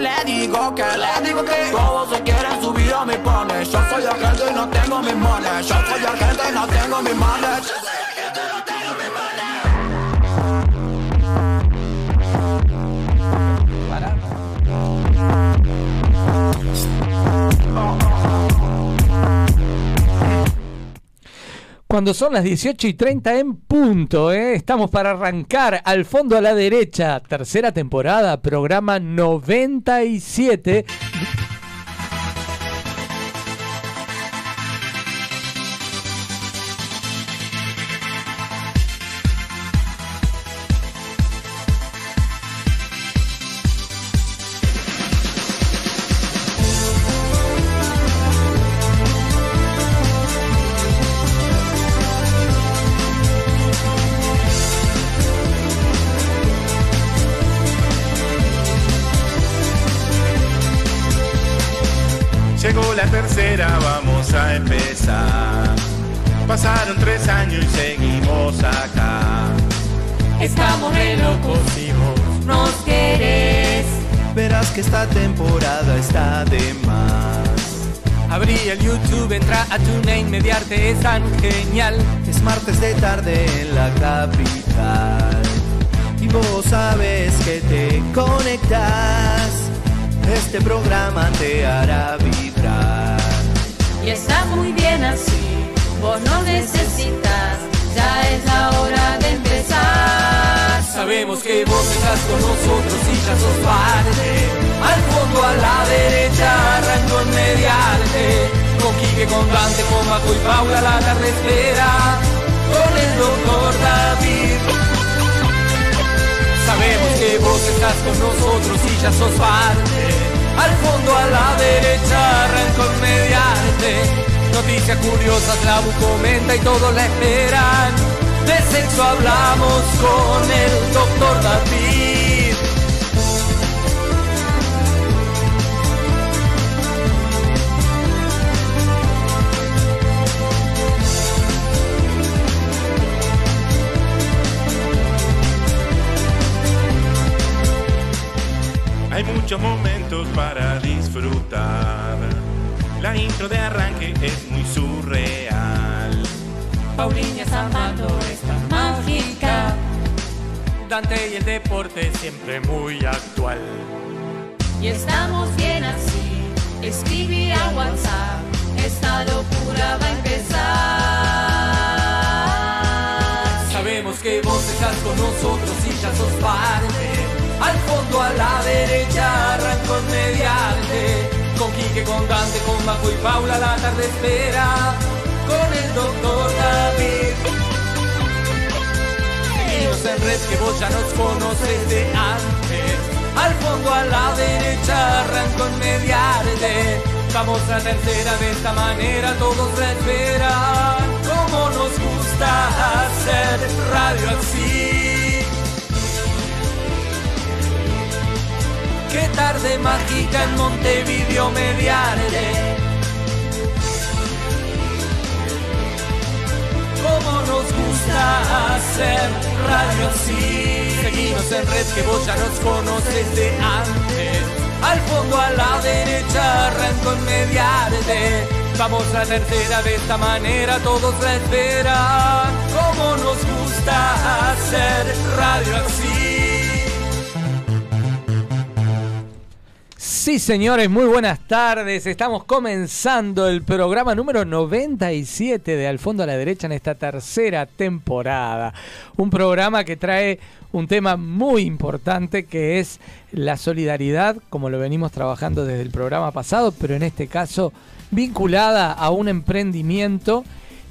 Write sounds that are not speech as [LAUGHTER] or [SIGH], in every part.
le digo, que le digo que todos se quieren subir a mi panes. Yo soy agente y no tengo mis manes. Yo soy agente y no tengo mis manes. Cuando son las 18 y 30 en punto, ¿eh? estamos para arrancar al fondo a la derecha, tercera temporada, programa 97. Con nosotros y ya sos parte. Al fondo a la derecha, arranco en mediarte. Con Quique, con Dante, con Majo y Paula, la tarde espera. Con el doctor David. Sabemos que vos estás con nosotros y ya sos parte. Al fondo a la derecha, arranco en mediarte. Noticias curiosas, la Bu comenta y todos la esperan. De sexo hablamos con el doctor David. Muchos momentos para disfrutar. La intro de arranque es muy surreal. Pauliña Zamando está mágica. Dante y el deporte siempre muy actual. Y estamos bien así. Escribí a WhatsApp. Esta locura va a empezar. Sabemos que vos estás con nosotros y ya sos parte. Quique, con Dante, con Majo y Paula la tarde espera. Con el doctor David. Seguimos en red que vos ya nos conoces de antes. Al fondo a la derecha arranco en mediarte. Vamos a tercera de esta manera, todos la esperan. Como nos gusta hacer radio así. Qué tarde mágica en Montevideo mediarte. Como nos gusta hacer radio así. Seguimos en red que vos ya nos conoces de antes. Al fondo a la derecha arranco en mediarte. Vamos a tercera de esta manera, todos la esperan. Como nos gusta hacer radio así. Sí, señores, muy buenas tardes. Estamos comenzando el programa número 97 de Al Fondo a la Derecha en esta tercera temporada. Un programa que trae un tema muy importante que es la solidaridad, como lo venimos trabajando desde el programa pasado, pero en este caso vinculada a un emprendimiento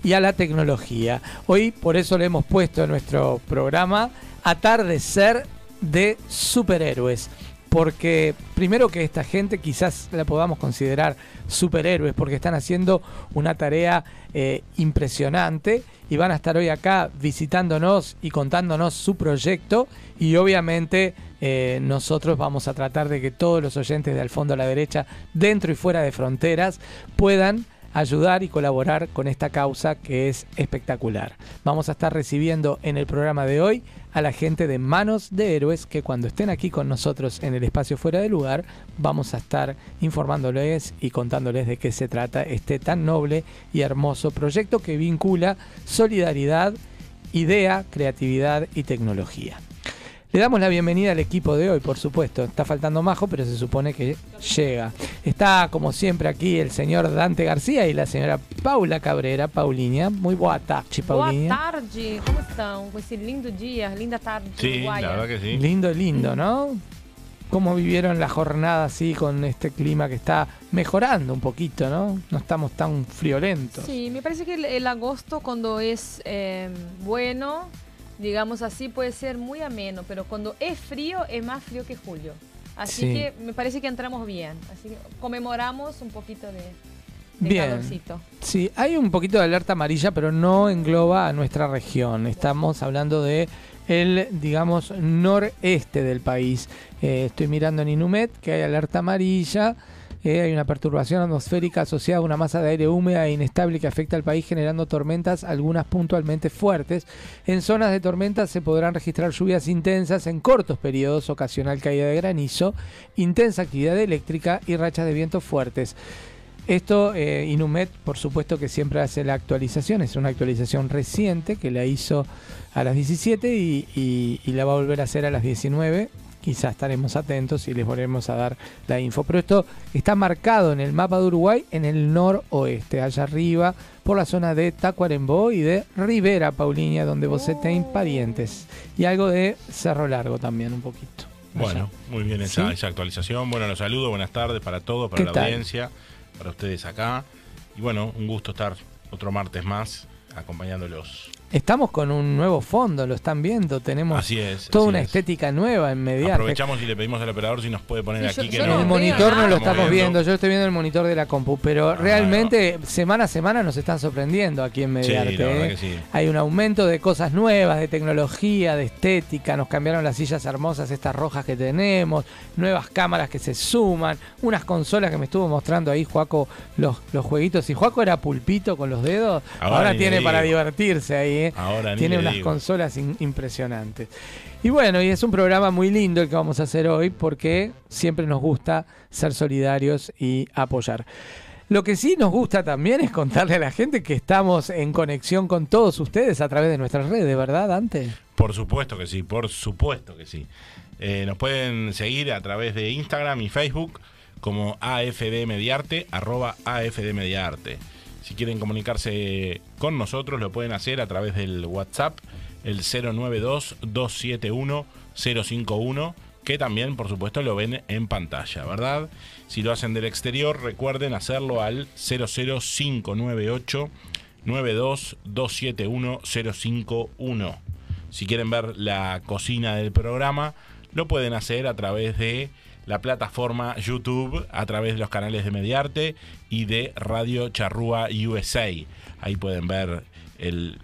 y a la tecnología. Hoy por eso le hemos puesto en nuestro programa Atardecer de Superhéroes porque primero que esta gente quizás la podamos considerar superhéroes porque están haciendo una tarea eh, impresionante y van a estar hoy acá visitándonos y contándonos su proyecto y obviamente eh, nosotros vamos a tratar de que todos los oyentes de Al Fondo a la Derecha, dentro y fuera de fronteras, puedan ayudar y colaborar con esta causa que es espectacular. Vamos a estar recibiendo en el programa de hoy a la gente de Manos de Héroes, que cuando estén aquí con nosotros en el espacio fuera de lugar, vamos a estar informándoles y contándoles de qué se trata este tan noble y hermoso proyecto que vincula solidaridad, idea, creatividad y tecnología. Le damos la bienvenida al equipo de hoy, por supuesto. Está faltando Majo, pero se supone que llega. Está, como siempre, aquí el señor Dante García y la señora Paula Cabrera, Paulinha. Muy boa tarde, Paulinha. Boa tarde, como estão? Com esse lindo dia, linda tarde Sí, uruguaya. la verdad que sí. Lindo, lindo, ¿no? ¿Cómo vivieron la jornada así con este clima que está mejorando un poquito, ¿no? No estamos tan friolentos. Sí, me parece que el, el agosto cuando es eh, bueno, digamos así, puede ser muy ameno, pero cuando es frío es más frío que julio. Así Sí. que me parece que entramos bien. Así que conmemoramos un poquito de, de Bien. calorcito. Sí, hay un poquito de alerta amarilla, pero no engloba a nuestra región. Estamos hablando de el, digamos, noreste del país. Eh, estoy mirando en Inumet que hay alerta amarilla. Eh, hay una perturbación atmosférica asociada a una masa de aire húmeda e inestable que afecta al país generando tormentas, algunas puntualmente fuertes. En zonas de tormentas se podrán registrar lluvias intensas en cortos periodos, ocasional caída de granizo, intensa actividad eléctrica y rachas de viento fuertes. Esto, eh, Inumet, por supuesto que siempre hace la actualización, es una actualización reciente que la hizo a las 17 y, la va a volver a hacer a las 19. Quizás estaremos atentos y les volveremos a dar la info. Pero esto está marcado en el mapa de Uruguay en el noroeste, allá arriba, por la zona de Tacuarembó y de Rivera, Paulinia, donde vos tenéis parientes. Y algo de Cerro Largo también, un poquito. Bueno, muy bien esa, ¿Sí? esa actualización. Bueno, los saludo, buenas tardes para todos, para ¿Qué la tal? audiencia, para ustedes acá. Y bueno, un gusto estar otro martes más acompañándolos. Estamos con un nuevo fondo, lo están viendo, tenemos Así es. toda así una es. estética nueva en Mediarte. Aprovechamos y le pedimos al operador si nos puede poner Sí, aquí yo- que yo En no- el monitor no lo Estamos viendo. viendo, yo estoy viendo el monitor de la compu, pero realmente semana a semana nos están sorprendiendo aquí en Sí, la Mediarte. verdad ¿eh? que sí. Hay un aumento de cosas nuevas, de tecnología, de estética, nos cambiaron las sillas hermosas estas rojas que tenemos, nuevas cámaras que se suman, unas consolas que me estuvo mostrando ahí Juaco los, los jueguitos. Si Juaco era pulpito con los dedos, Ahora tiene para divertirse ahí. Ahora Tiene unas digo. consolas in- impresionantes. Y bueno, y es un programa muy lindo el que vamos a hacer hoy porque siempre nos gusta ser solidarios y apoyar. Lo que sí nos gusta también es contarle a la gente que estamos en conexión con todos ustedes a través de nuestras redes, ¿verdad, Dante? Por supuesto que sí, por supuesto que sí. Eh, nos pueden seguir a través de Instagram y Facebook como AFD Mediarte, arroba AFD Mediarte. Si quieren comunicarse con nosotros, lo pueden hacer a través del WhatsApp, el 092-271-051, que también, por supuesto, lo ven en pantalla, ¿verdad? Si lo hacen del exterior, recuerden hacerlo al 00598 92271-051. Si quieren ver la cocina del programa, lo pueden hacer a través de la plataforma YouTube, a través de los canales de Mediarte y de Radio Charrúa USA. Ahí pueden ver el...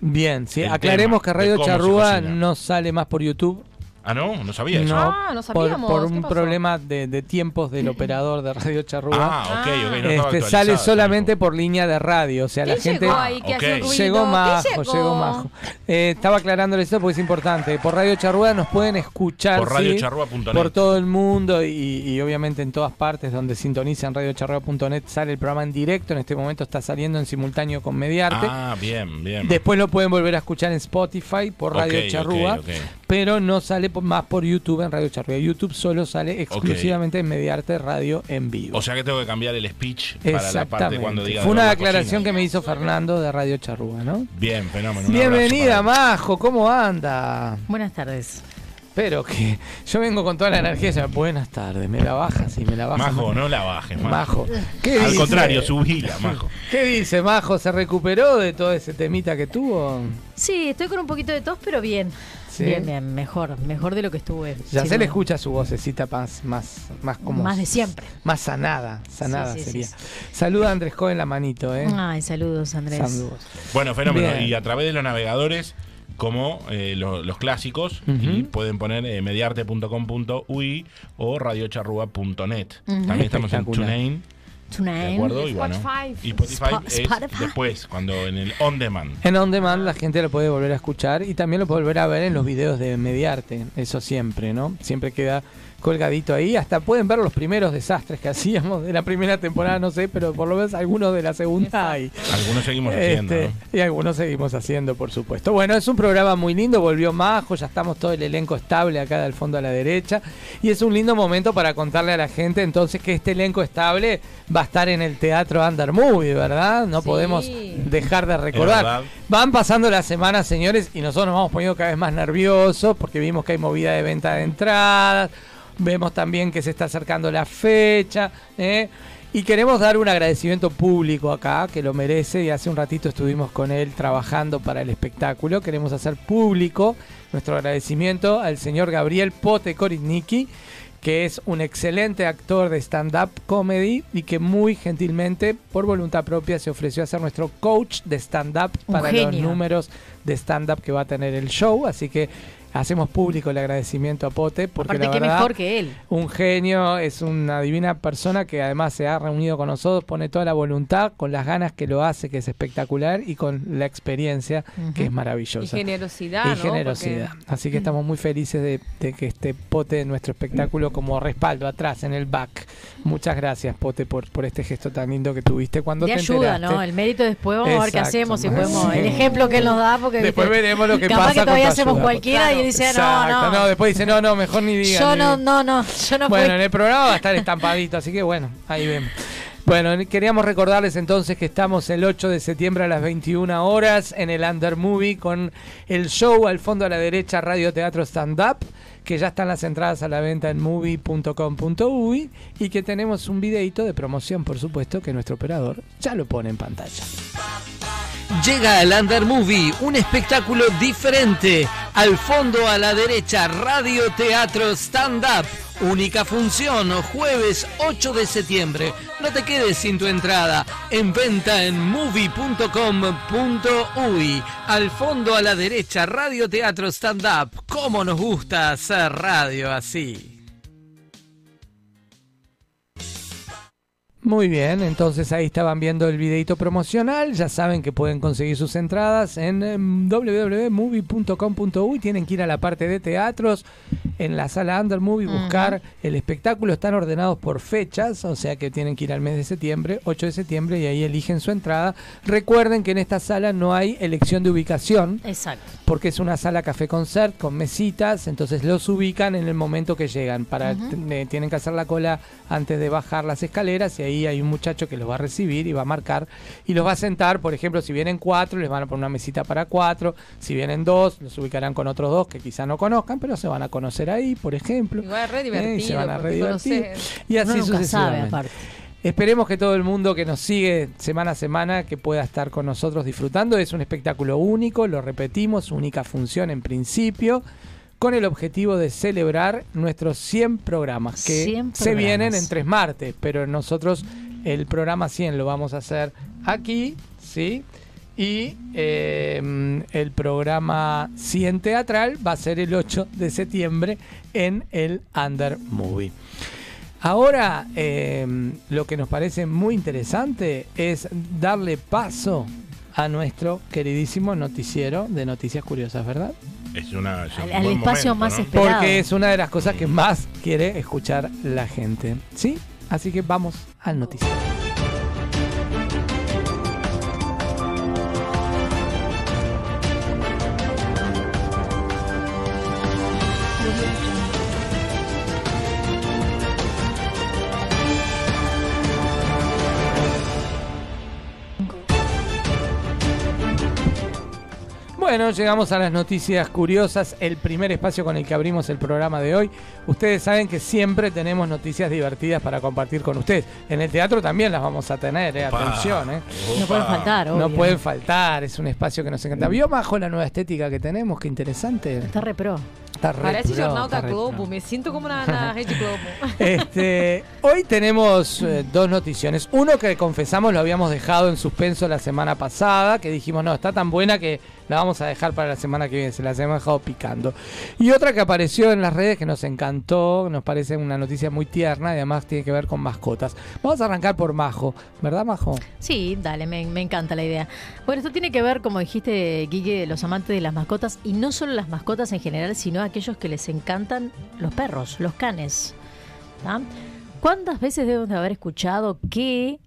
Bien, sí, El aclaremos que Radio Charrúa no sale más por YouTube. Ah, no, no sabía eso. No, Ah, no por, sabíamos. por ¿Qué un pasó? problema de, de tiempos del operador de Radio Charrúa. Ah, ok, ok. No este, sale solamente por línea de radio, o sea, la ¿Quién gente llegó ahí que hace un ok. ruido? Llegó ¿Qué Majo, llegó? llegó Majo. Eh, estaba aclarándole esto porque es importante. Por Radio Charrúa nos pueden escuchar Por ¿sí? radiocharrúa.net. por todo el mundo y, y obviamente en todas partes donde sintonizan radiocharrúa.net sale el programa en directo. En este momento está saliendo en simultáneo con Mediarte. Ah, bien, bien. Después lo pueden volver a escuchar en Spotify por Radio Charrúa, pero no sale más por YouTube en Radio Charrúa. YouTube solo sale exclusivamente en Mediarte Radio en vivo. O sea que tengo que cambiar el speech para la parte Exactamente. cuando diga... Fue una la aclaración cocina. que me hizo Fernando de Radio Charrúa, ¿no? Bien, fenómeno. un Bienvenida. Majo, ¿cómo anda? Buenas tardes. Pero que yo vengo con toda la energía y buenas tardes, me la bajas y me la bajas. Majo, no la bajes, Majo. Majo. ¿Qué Al dice? contrario, subila, Majo. ¿Qué dice Majo? ¿Se recuperó de todo ese temita que tuvo? Sí, estoy con un poquito de tos, pero bien. Sí. Bien, bien, mejor, mejor de lo que estuve. Ya se le escucha su vocecita más, más, más como. Más de siempre. Más sanada, sanada Sí, sí, sería. sí, Saluda a Andrés Cohen la manito, ¿eh? Ay, saludos, Andrés. Saludos. Bueno, fenómeno. Bien. Y a través de los navegadores, como eh, lo- los clásicos, Ujú. y pueden poner eh, mediarte.com.ui o radiocharrúa.net. Ujú. También estamos en. TuneIn ¿De acuerdo? Y bueno, y Spotify Spo- es Spotify. después, cuando en el on demand. En On Demand la gente lo puede volver a escuchar y también lo puede volver a ver en los videos de Mediarte, eso siempre, ¿no? Siempre queda colgadito ahí, hasta pueden ver los primeros desastres que [LAUGHS] hacíamos de la primera temporada, no sé, pero por lo menos algunos de la segunda hay. Algunos seguimos haciendo, Este, ¿no? Y algunos seguimos haciendo, por supuesto. Bueno, es un programa muy lindo, volvió Majo, ya estamos todo el elenco estable acá del fondo a la derecha. Y es un lindo momento para contarle a la gente entonces que este elenco estable va a estar en el Teatro Under Movie, ¿verdad? No Sí. podemos dejar de recordar. Van pasando las semanas, señores, y nosotros nos vamos poniendo cada vez más nerviosos porque vimos que hay movida de venta de entradas. Vemos también que se está acercando la fecha. ¿eh? Y queremos dar un agradecimiento público acá, que lo merece, y hace un ratito estuvimos con él trabajando para el espectáculo. Queremos hacer público nuestro agradecimiento al señor Gabriel Pote Korisnicki, que es un excelente actor de stand-up comedy y que muy gentilmente, por voluntad propia, se ofreció a ser nuestro coach de stand-up para los números de stand-up que va a tener el show. Así que hacemos público el agradecimiento a Pote, porque Aparte, la verdad, mejor que él. un genio, es una divina persona que además se ha reunido con nosotros, pone toda la voluntad, con las ganas que lo hace, que es espectacular, y con la experiencia, que es Y maravillosa. generosidad, Y ¿no? generosidad. Porque- Así que estamos muy felices de, de que esté Pote en nuestro espectáculo como respaldo atrás, en el back. Muchas gracias, Pote, por, por este gesto tan lindo que tuviste cuando De te ayuda, enteraste. ¿no? El mérito después vamos a ver qué hacemos, si podemos. Sí. El ejemplo que él nos da, porque Después ¿viste? veremos lo que capaz pasa que todavía hacemos ayuda. cualquiera y dice, Exacto, no, no. después dice, no, no, mejor ni digan. Yo ni- no, no, no, yo no bueno, fui. en el programa va a estar estampadito, así que bueno, ahí vemos. Bueno, queríamos recordarles entonces que estamos el 8 de septiembre a las 21 horas en el Under Movie con el show al fondo a la derecha Radio Teatro Stand Up, que ya están las entradas a la venta en movie.com.uy y que tenemos un videito de promoción, por supuesto, que nuestro operador ya lo pone en pantalla. Llega al Under Movie, un espectáculo diferente. Al fondo a la derecha, Radio Teatro Stand Up. Única función, jueves 8 de septiembre. No te quedes sin tu entrada. En venta en movie.com.uy. Al fondo a la derecha, Radio Teatro Stand Up. ¿Cómo nos gusta hacer radio así? Muy bien, entonces ahí estaban viendo el videito promocional. Ya saben que pueden conseguir sus entradas en em, www.movie.com.uy. Tienen que ir a la parte de teatros en la sala Under Movie, buscar el espectáculo. Están ordenados por fechas, o sea que tienen que ir al mes de septiembre, 8 de septiembre, y ahí eligen su entrada. Recuerden que en esta sala no hay elección de ubicación Exacto. porque es una sala café concert con mesitas, entonces los ubican en el momento que llegan. Para eh, tienen que hacer la cola antes de bajar las escaleras y ahí hay un muchacho que los va a recibir y va a marcar y los va a sentar. Por ejemplo, si vienen cuatro, les van a poner una mesita para cuatro. Si vienen dos, los ubicarán con otros dos que quizá no conozcan, pero se van a conocer ahí, por ejemplo. Re Eh, y divertido. se van a re divertir. Y así Uno nunca sabe, sucesivamente. aparte. Esperemos que todo el mundo que nos sigue semana a semana que pueda estar con nosotros disfrutando. Es un espectáculo único, lo repetimos, única función en principio, con el objetivo de celebrar nuestros 100 programas, que 100 se vienen en tres martes, pero nosotros el programa 100 lo vamos a hacer aquí, ¿sí? Y eh, el programa 100 teatral va a ser el 8 de septiembre en el Under Movie. Ahora, eh, lo que nos parece muy interesante es darle paso a nuestro queridísimo noticiero de Noticias Curiosas, ¿verdad? Es una, es un Al- buen espacio momento, más ¿no? esperado. Porque es una de las cosas que más quiere escuchar la gente. ¿Sí? Así que vamos al noticiero. Bueno, llegamos a las noticias curiosas, el primer espacio con el que abrimos el programa de hoy. Ustedes saben que siempre tenemos noticias divertidas para compartir con ustedes. En el teatro también las vamos a tener, eh, atención. Eh. No pueden faltar, No obvio. pueden faltar, es un espacio que nos encanta. ¿Vio Majo la nueva estética que tenemos? Qué interesante. Está re pro. Está re Parece pro, está re Globo. pro. Me siento como na, na Rede Globo. Este, hoy tenemos eh, dos noticiones. Uno que confesamos lo habíamos dejado en suspenso la semana pasada, que dijimos, no, está tan buena que La vamos a dejar para la semana que viene, se las hemos dejado picando. Y otra que apareció en las redes que nos encantó, nos parece una noticia muy tierna y además tiene que ver con mascotas. Vamos a arrancar por Majo, ¿verdad Majo? Sí, dale, me, encanta la idea. Bueno, esto tiene que ver, como dijiste, Guille, los amantes de las mascotas, y no solo las mascotas en general, sino aquellos que les encantan los perros, los canes. ¿Cuántas veces debemos de haber escuchado que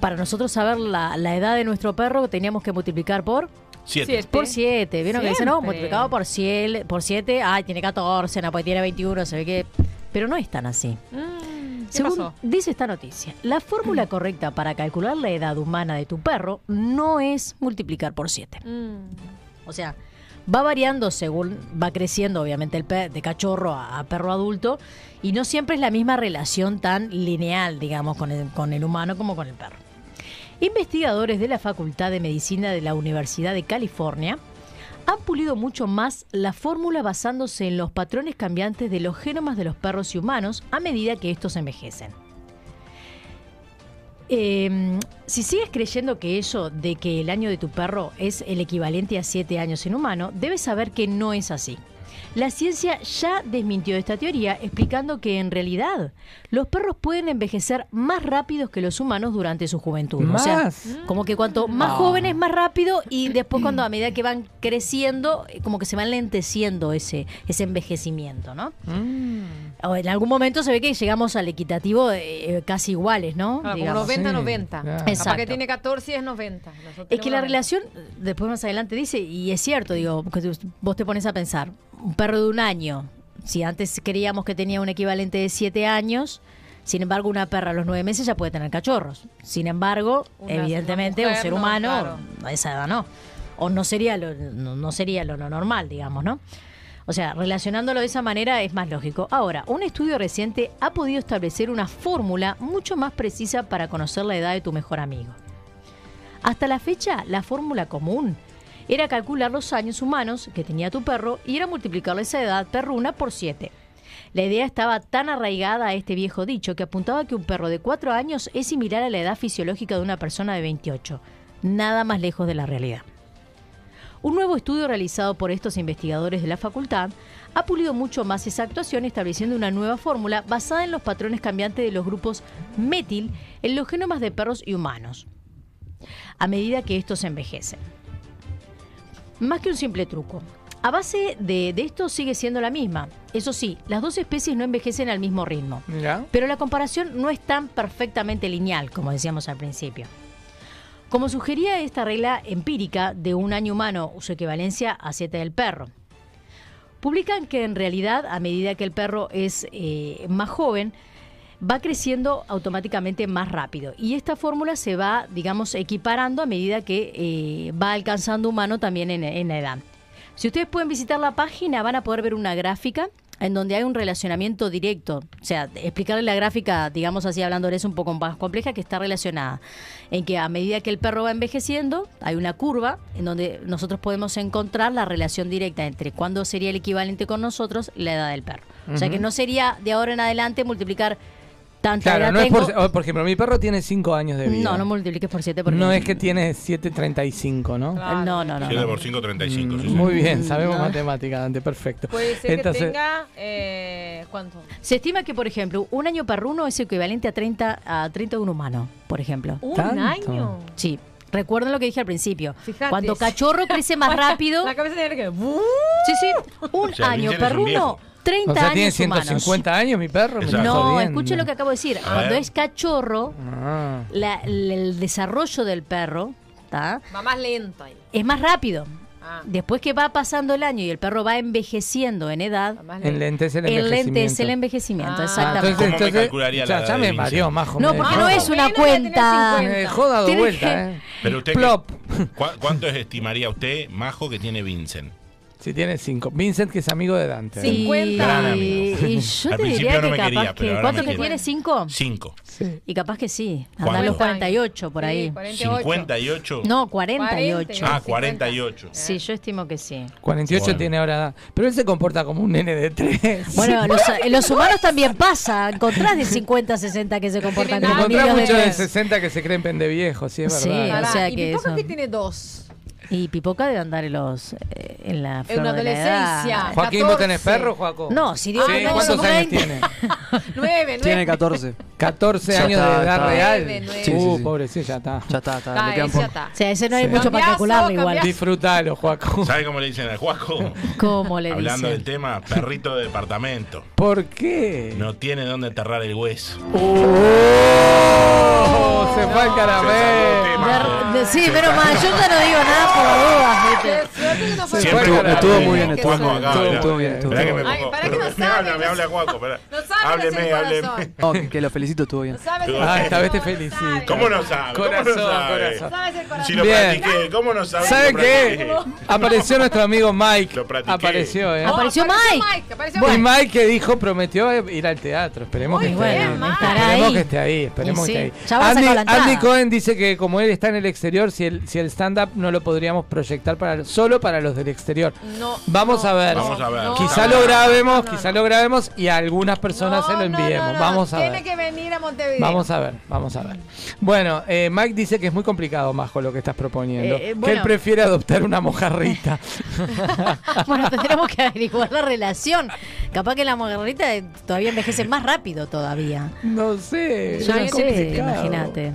para nosotros saber la edad de nuestro perro teníamos que multiplicar por Siete. Por 7? ¿Vieron que dicen, no, multiplicado por 7, por siete, ay, tiene 14, no, pues tiene 21, se ve que... Pero no es tan así. Mm, ¿Qué Según pasó? dice esta noticia, la fórmula correcta para calcular la edad humana de tu perro no es multiplicar por 7. Mm. O sea, va variando según va creciendo, obviamente, el pe- de cachorro a, a perro adulto, y no siempre es la misma relación tan lineal, digamos, con el, con el humano como con el perro. Investigadores de la Facultad de Medicina de la Universidad de California han pulido mucho más la fórmula basándose en los patrones cambiantes de los genomas de los perros y humanos a medida que estos envejecen. Eh, si sigues creyendo que eso de que el año de tu perro es el equivalente a 7 años en humano, debes saber que no es así. La ciencia ya desmintió esta teoría explicando que en realidad los perros pueden envejecer más rápidos que los humanos durante su juventud. O sea, ¿Más? como que cuanto más No. jóvenes más rápido y después cuando a medida que van creciendo, eh, como que se van lenteciendo ese, ese envejecimiento, ¿no? O en algún momento se ve que llegamos al equitativo eh, casi iguales, ¿no? Ah, como Digamos. 90-90. claro. Capaz Exacto. que tiene 14 y es 90. Nosotros Es que la 90. relación, después más adelante dice, y es cierto, digo, vos te pones a pensar, un perro de un año, si antes creíamos que tenía un equivalente de siete años, sin embargo una perra a los nueve meses ya puede tener cachorros. Sin embargo, Una- evidentemente una un ser no, humano claro. a esa edad no. O no sería lo, no, no sería lo no normal, digamos, ¿no? O sea, relacionándolo de esa manera es más lógico. Ahora, un estudio reciente ha podido establecer una fórmula mucho más precisa para conocer la edad de tu mejor amigo. Hasta la fecha, la fórmula común era calcular los años humanos que tenía tu perro y era multiplicarle esa edad perruna por 7. La idea estaba tan arraigada a este viejo dicho que apuntaba que un perro de 4 años es similar a la edad fisiológica de una persona de 28. Nada más lejos de la realidad. Un nuevo estudio realizado por estos investigadores de la facultad ha pulido mucho más esa actuación estableciendo una nueva fórmula basada en los patrones cambiantes de los grupos metil en los genomas de perros y humanos a medida que estos envejecen. Más que un simple truco. A base de, de esto sigue siendo la misma. Eso sí, las dos especies no envejecen al mismo ritmo. Pero la comparación no es tan perfectamente lineal, como decíamos al principio. Como sugería esta regla empírica de un año humano, su equivalencia a 7 del perro. Publican que en realidad, a medida que el perro es eh, más joven, va creciendo automáticamente más rápido. Y esta fórmula se va, digamos, equiparando a medida que eh, va alcanzando humano también en, en la edad. Si ustedes pueden visitar la página, van a poder ver una gráfica en donde hay un relacionamiento directo. O sea, explicarle la gráfica, digamos así, hablando es un poco más compleja, que está relacionada en que a medida que el perro va envejeciendo, hay una curva en donde nosotros podemos encontrar la relación directa entre cuándo sería el equivalente con nosotros y la edad del perro. O sea, que no sería de ahora en adelante multiplicar tanta Claro, edad no es tengo. por, por ejemplo, mi perro tiene 5 años de vida. No, no multipliques por 7 porque No es que tiene 7.35, ¿no? Claro. No, no, no. 7 no. por 5, 35. sí, sí. Muy bien, sabemos No. matemática, Dante, perfecto. Puede ser Entonces, que tenga. Eh, ¿Cuánto? Se estima que, por ejemplo, un año perruno es equivalente a 30 a 30 de un humano, por ejemplo. ¿Un ¿Tanto? año? Sí. Recuerden lo que dije al principio. Fíjate. Cuando cachorro crece más [LAUGHS] rápido. La cabeza tiene que. Sí, sí. Un O sea, año es un perruno, viejo. 30 o sea, tiene años 150 años mi perro. me. No, escuche lo que acabo de decir. A Cuando ver. es cachorro, Ah. la- la- el desarrollo del perro ¿tá? Va más lento ahí. es más rápido. Ah, Después que va pasando el año y el perro va envejeciendo en edad, va más lento. Enlentece el el envejecimiento. lente es el envejecimiento, Ah, Ah, exactamente. ¿Cómo me calcularía la ya, edad ya de me mareó, majo. No, porque no es una de cuenta. 50. Me dejó dado Tiene vuelta, eh. Pero usted, Plop. ¿cu- ¿cuánto estimaría usted, Majo, que tiene Vincent? Si tiene 5. Vincent, que es amigo de Dante. Sí. 50. Gran Y, amigo. y yo Al te principio diría no que me capaz quería, pero que. ahora ¿Cuánto me que quiere. tiene? ¿Cinco? Cinco. Sí. Y capaz que sí. Anda ¿Cuánto? a los 48 por ahí. Sí, 48. 58. No, 48. Ah, 50. 48. Sí, yo estimo que sí. 48 Bueno. tiene ahora edad. Pero él se comporta como un nene de 3. Bueno, los, en los humanos también pasa. Encontrás de 50 60 que se comportan como. Encontrás niños de muchos de tres. 60 que se creen pendeviejo, sí, es Sí. verdad. o sea y que mi papá eso- que tiene dos. Y Pipoca debe andar en los eh, en la En flor una de la edad. adolescencia. Joaquín, ¿vos tenés 14. perro, Joaco? No, si Dios Sí, no, ¿Cuántos años 20. tiene? [LAUGHS] Nueve, nueve. Tiene 14. 14 Ya años está, de edad está. real. Nueve, nueve. Sí, sí, uh, sí. pobrecito, ya está. Ya está, está, Está, le quedan ya poco. está. O sea, ese no hay Sí. mucho para Cambiazo, calcularlo igual. cambiazo. Disfrutalo, Joaco. ¿Sabe cómo le dicen al Juaco? [LAUGHS] ¿Cómo le Hablando del dicen? tema, perrito de departamento. ¿Por qué? No tiene dónde enterrar el hueso. ¡Oh! Se fue el caramelo. De- de- sí, pero más, yo ya no digo nada por las dudas, ¿viste? no fue Siempre Estuvo- estuvo muy bien, estuvo bien, mirá. estuvo bien, estuvo bien. me Ay, para que no me habla, no me. No sabe que es Hábleme, el hábleme. Oh, que, que lo felicito, estuvo bien. No sabes el Ah, esta vez te No felicito. sabes. ¿Cómo no sabe? ¿Cómo Corazón, no sabe? corazón. Sabes el corazón. Si lo Bien. practiqué, ¿cómo no sabe? ¿Sabe Lo qué? Apareció nuestro amigo Mike. Lo practiqué. Apareció, ¿eh? Apareció Mike. apareció Y Mike. Mike que dijo, prometió ir al teatro. Esperemos que esté ahí. Mike. Esperemos que esté ahí, esperemos Y sí, que ahí. Andy, Cohen dice que como él está en el exterior, si el, si el stand-up no lo podríamos proyectar para solo para los del exterior. No, Vamos no, a ver. Vamos a ver. no, Quizá no, lo grabemos, quizá no. lo grabemos y a algunas personas se lo enviemos. no, no, Vamos a Tiene ver. que venir a Montevideo. Vamos a ver, vamos a ver. Bueno, eh, Mike dice que es muy complicado, Majo, lo que estás proponiendo. Eh, Que él prefiere adoptar una mojarrita. [LAUGHS] Bueno, tendremos que averiguar la relación. Capaz que la mojarrita todavía envejece más rápido todavía. no sé. Yo no sé, complicado. imagínate.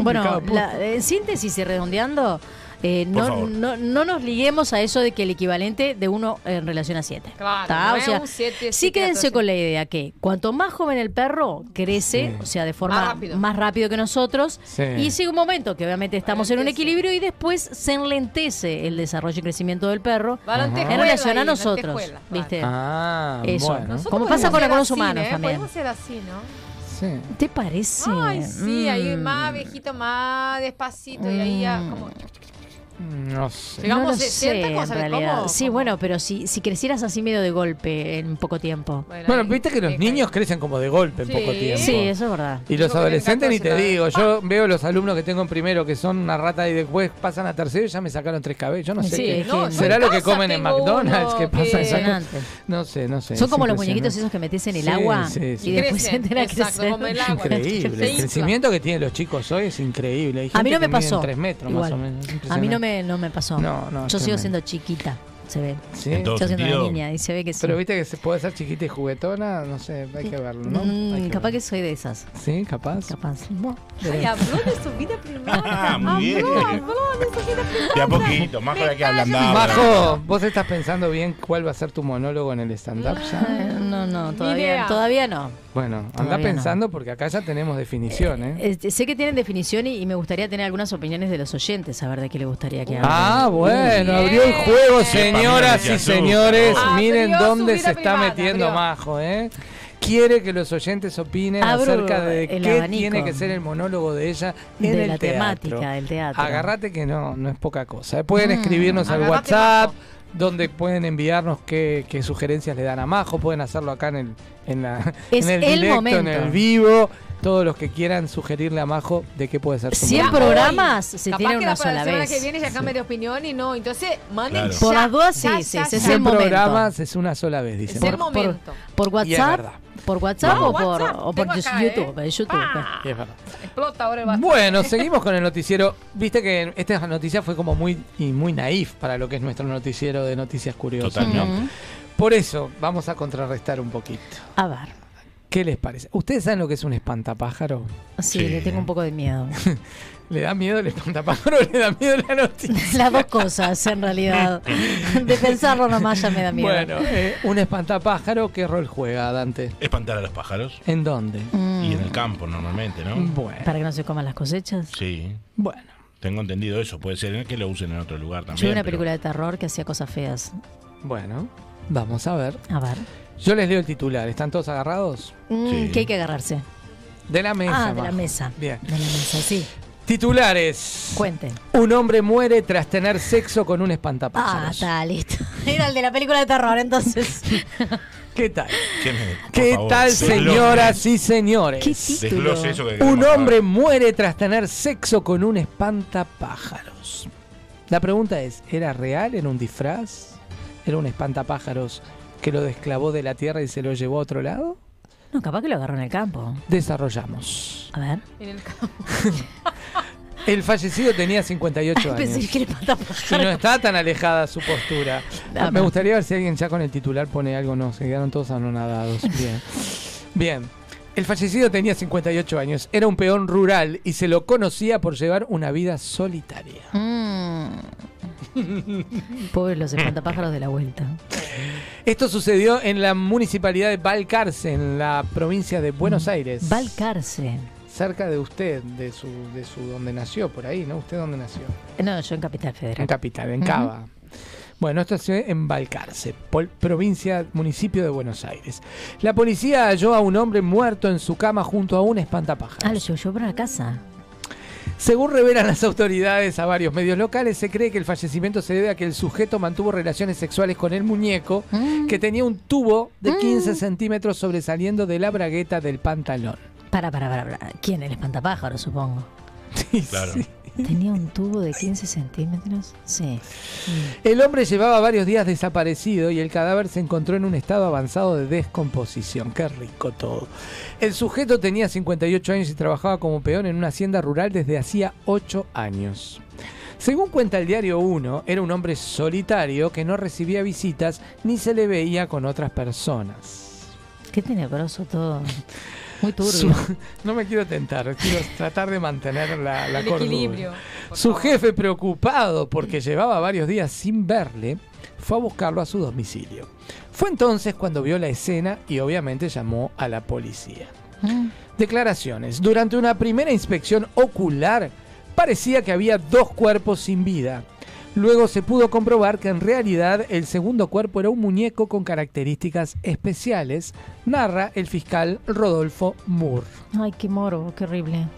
Bueno, la- en síntesis y redondeando, eh, no, no, no nos liguemos a eso de que el equivalente de uno en relación a siete. Claro, O sea, siete, sí siete, quédense con la idea que cuanto más joven el perro crece, o sea, de forma Más más rápido. que nosotros, Sí. y llega un momento que obviamente estamos en un equilibrio y después se enlentece el desarrollo y crescimiento del perro en relación a ahí, nosotros. ¿viste? Ah, Eso. bueno. Como pasa con algunos así, humanos ¿eh? también. Podemos ser así, ¿no? Sí. ¿Te parece? Ay, sí, ahí Mm. más viejito, más despacito y ahí ya como... No sé. Llegamos no lo 60, sé, ¿cómo en realidad. cómo? Sí, ¿Cómo? bueno, pero si, si crecieras así medio de golpe en poco tiempo. Bueno, viste que los niños crecen como de golpe en Sí. poco tiempo. Sí, eso es verdad. Y los adolescentes ni te 14 digo, yo veo los alumnos que tengo en primero que son una rata y después pasan a tercero y ya me sacaron tres cabellos. Yo no sé Sí, qué. No, ¿Será lo que comen en McDonald's? uno ¿Qué pasa? que-. No sé, no sé. Son como los muñequitos esos que metes en el Sí, agua sí, sí. y después se entera que. Increíble. El crecimiento que tienen los chicos hoy es increíble. A mí no me pasó. tres metros igual. más o menos. Es A mí no impresionante. Me, no me pasó. No, no, es Yo sigo siendo chiquita, se ve. Sí. En todo Sigo siendo sentido. una niña y se ve que sí. Pero viste que se puede ser chiquita y juguetona, no sé, hay que verlo, ¿no? Mm, Hay que capaz que soy de esas. Sí, capaz. Capaz. Ay, habló de su vida privada. [LAUGHS] Ah, muy bien. Habló, habló de su vida privada. De a poquito, más para que ablandado. Majo, ¿vos estás pensando bien cuál va a ser tu monólogo en el stand-up ya? Eh, No, no, todavía, todavía no. Bueno, anda no. pensando porque acá ya tenemos definición, ¿eh? Este, sé que tienen definición y, y me gustaría tener algunas opiniones de los oyentes, a ver de qué les gustaría que hable. Ah, bueno, abrió el juego, Qué señoras y se señores. Miren dónde se está privada, metiendo abrió. Majo, ¿eh? Quiere que los oyentes opinen Abro acerca de el qué abanico. tiene que ser el monólogo de ella en De el la teatro. temática del teatro. Agarrate que no, no es poca cosa. ¿eh? Pueden Mm. escribirnos al WhatsApp, Majo. donde pueden enviarnos qué, qué sugerencias le dan a Majo. Pueden hacerlo acá en el, en la, Es en el el directo, momento. en el vivo. Todos los que quieran sugerirle a Majo de qué puede ser su 100 monólogo. programas se Capaz tienen que una la, para sola la semana vez. que viene ya cambie de opinión y no. Entonces, manden Claro. ya, Por las dudas, ya, sí, sí, ya, ya. 100 el momento. programas es una sola vez, dicen. Es el Por- momento. ¿Por Y es WhatsApp? verdad. ¿Por WhatsApp No, o por, WhatsApp, o por tengo acá, ¿eh? YouTube? eh, YouTube. Pa. Y es verdad. Explota ahora el. Bueno, [LAUGHS] seguimos con el noticiero. Viste que esta noticia fue como muy y muy naif para lo que es nuestro noticiero de noticias curiosas. Totalmente. Mm. Por eso vamos a contrarrestar un poquito. A ver, ¿Qué les parece? ¿Ustedes saben lo que es un espantapájaro? sí, Sí. le tengo un poco de miedo. [LAUGHS] ¿Le da miedo el espantapájaro o le da miedo la noticia? [LAUGHS] Las dos cosas, en realidad. De pensarlo nomás ya me da miedo. Bueno, eh, un espantapájaro, ¿qué rol juega, Dante? Espantar a los pájaros. ¿En dónde? Mm, Y en el campo, normalmente, ¿no? Bueno, Para que no se coman las cosechas. Sí. bueno. Tengo entendido eso. Puede ser que lo usen en otro lugar también. Yo vi una pero- película de terror que hacía cosas feas. Bueno, vamos a ver. A ver. Yo les leo el titular. ¿Están todos agarrados? Mm, Sí. ¿Qué hay que agarrarse? De la mesa. ah, de la mesa. Bien. De la mesa, sí. Titulares. Cuente. Un hombre muere tras tener sexo con un Ah, espantapájaros. está, listo. [LAUGHS] Era el de la película de terror, entonces. [LAUGHS] ¿Qué tal? ¿Qué, me- ¿Qué favor, tal, desglose- señoras y señores? ¿Qué eso que Un hombre muere tras tener sexo con un espantapájaros. La pregunta es, ¿era real? ¿Era un disfraz? ¿Era un espantapájaros que lo desclavó de la tierra y se lo llevó a otro lado? No, capaz que lo agarró en el campo. Desarrollamos. A ver. En el campo. [LAUGHS] El fallecido tenía 58 Ay, pensé años. que el Y no está tan alejada su postura. No, Me gustaría ver si alguien ya con el titular pone algo. No, se quedaron todos anonadados. [LAUGHS] Bien. Bien. El fallecido tenía 58 años. Era un peón rural y se lo conocía por llevar una vida solitaria. Mm. [LAUGHS] Pobres los espantapájaros de la vuelta. Esto sucedió en la municipalidad de Balcarce, en la provincia de Buenos Aires. Balcarce. cerca de usted, de su, de su donde nació, por ahí, ¿no? ¿Usted dónde nació? No, yo en Capital En Federal. Capital, en. Cava. Bueno, esto se ve en Balcarce, provincia, municipio de Buenos Aires. La policía halló a un hombre muerto en su cama junto a un espantapájaros. Ah, lo llevó para la casa. Según revelan las autoridades a varios medios locales, se cree que el fallecimiento se debe a que el sujeto mantuvo relaciones sexuales con el muñeco, Mm. que tenía un tubo de 15 centímetros sobresaliendo de la bragueta del pantalón. Para, para, para, para. ¿Quién? El espantapájaro, supongo. [LAUGHS] Sí, Claro. sí. ¿Tenía un tubo de 15 centímetros? Sí. El hombre llevaba varios días desaparecido y el cadáver se encontró en un estado avanzado de descomposición. Qué rico todo. El sujeto tenía 58 años y trabajaba como peón en una hacienda rural desde hacía 8 años. Según cuenta el diario 1, era un hombre solitario que no recibía visitas ni se le veía con otras personas. Qué tenebroso todo. [LAUGHS] Muy turbio. Su- [LAUGHS] no me quiero tentar, quiero tratar de mantener la, la El cordura. equilibrio. Su jefe, preocupado porque llevaba varios días sin verle, fue a buscarlo a su domicilio. Fue entonces cuando vio la escena y obviamente llamó a la policía. Mm. Declaraciones. Durante una primera inspección ocular, parecía que había dos cuerpos sin vida. Luego se pudo comprobar que en realidad el segundo cuerpo era un muñeco con características especiales, narra el fiscal Rodolfo Moore. Ay, qué moro, qué horrible.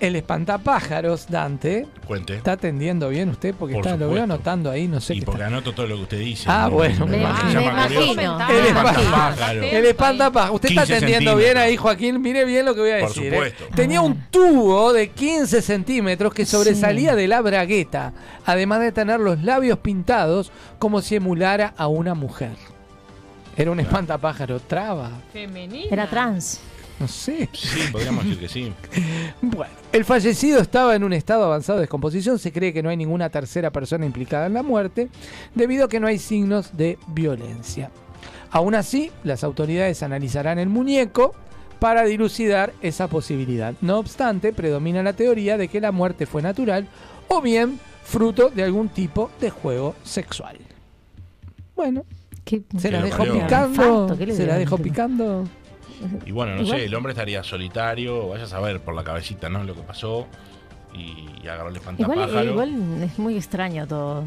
El espantapájaros, Dante, Cuente. ¿Está atendiendo bien usted? Porque Por está, lo veo supuesto. anotando ahí, no sé Y qué porque está. anoto todo lo que usted dice. Ah, ¿no? bueno, Me, imagino. me llama curioso. imagino. El espantapájaro. El espantapájaros. Usted está 15 atendiendo bien ahí. Joaquín. Mire bien lo que voy a Por decir. ¿eh? supuesto. Tenía un tubo de 15 centímetros que sobresalía de la bragueta, además de tener los labios pintados como si emulara a una mujer. Era un espantapájaro. Traba. Femenina. Era trans. No sé. Sí, podríamos decir que sí. [LAUGHS] Bueno, el fallecido estaba en un estado avanzado de descomposición. Se cree que no hay ninguna tercera persona implicada en la muerte, debido a que no hay signos de violencia. Aún así, las autoridades analizarán el muñeco para dilucidar esa posibilidad. No obstante, predomina la teoría de que la muerte fue natural o bien fruto de algún tipo de juego sexual. Bueno, ¿Qué? se la dejo picando. Infarto, ¿qué le Se la dejo picando. Y bueno, no Igual- sé, el hombre estaría solitario, vaya a saber por la cabecita, ¿no? Lo que pasó. Y, y agarró el espantapájaro. igual es muy extraño todo.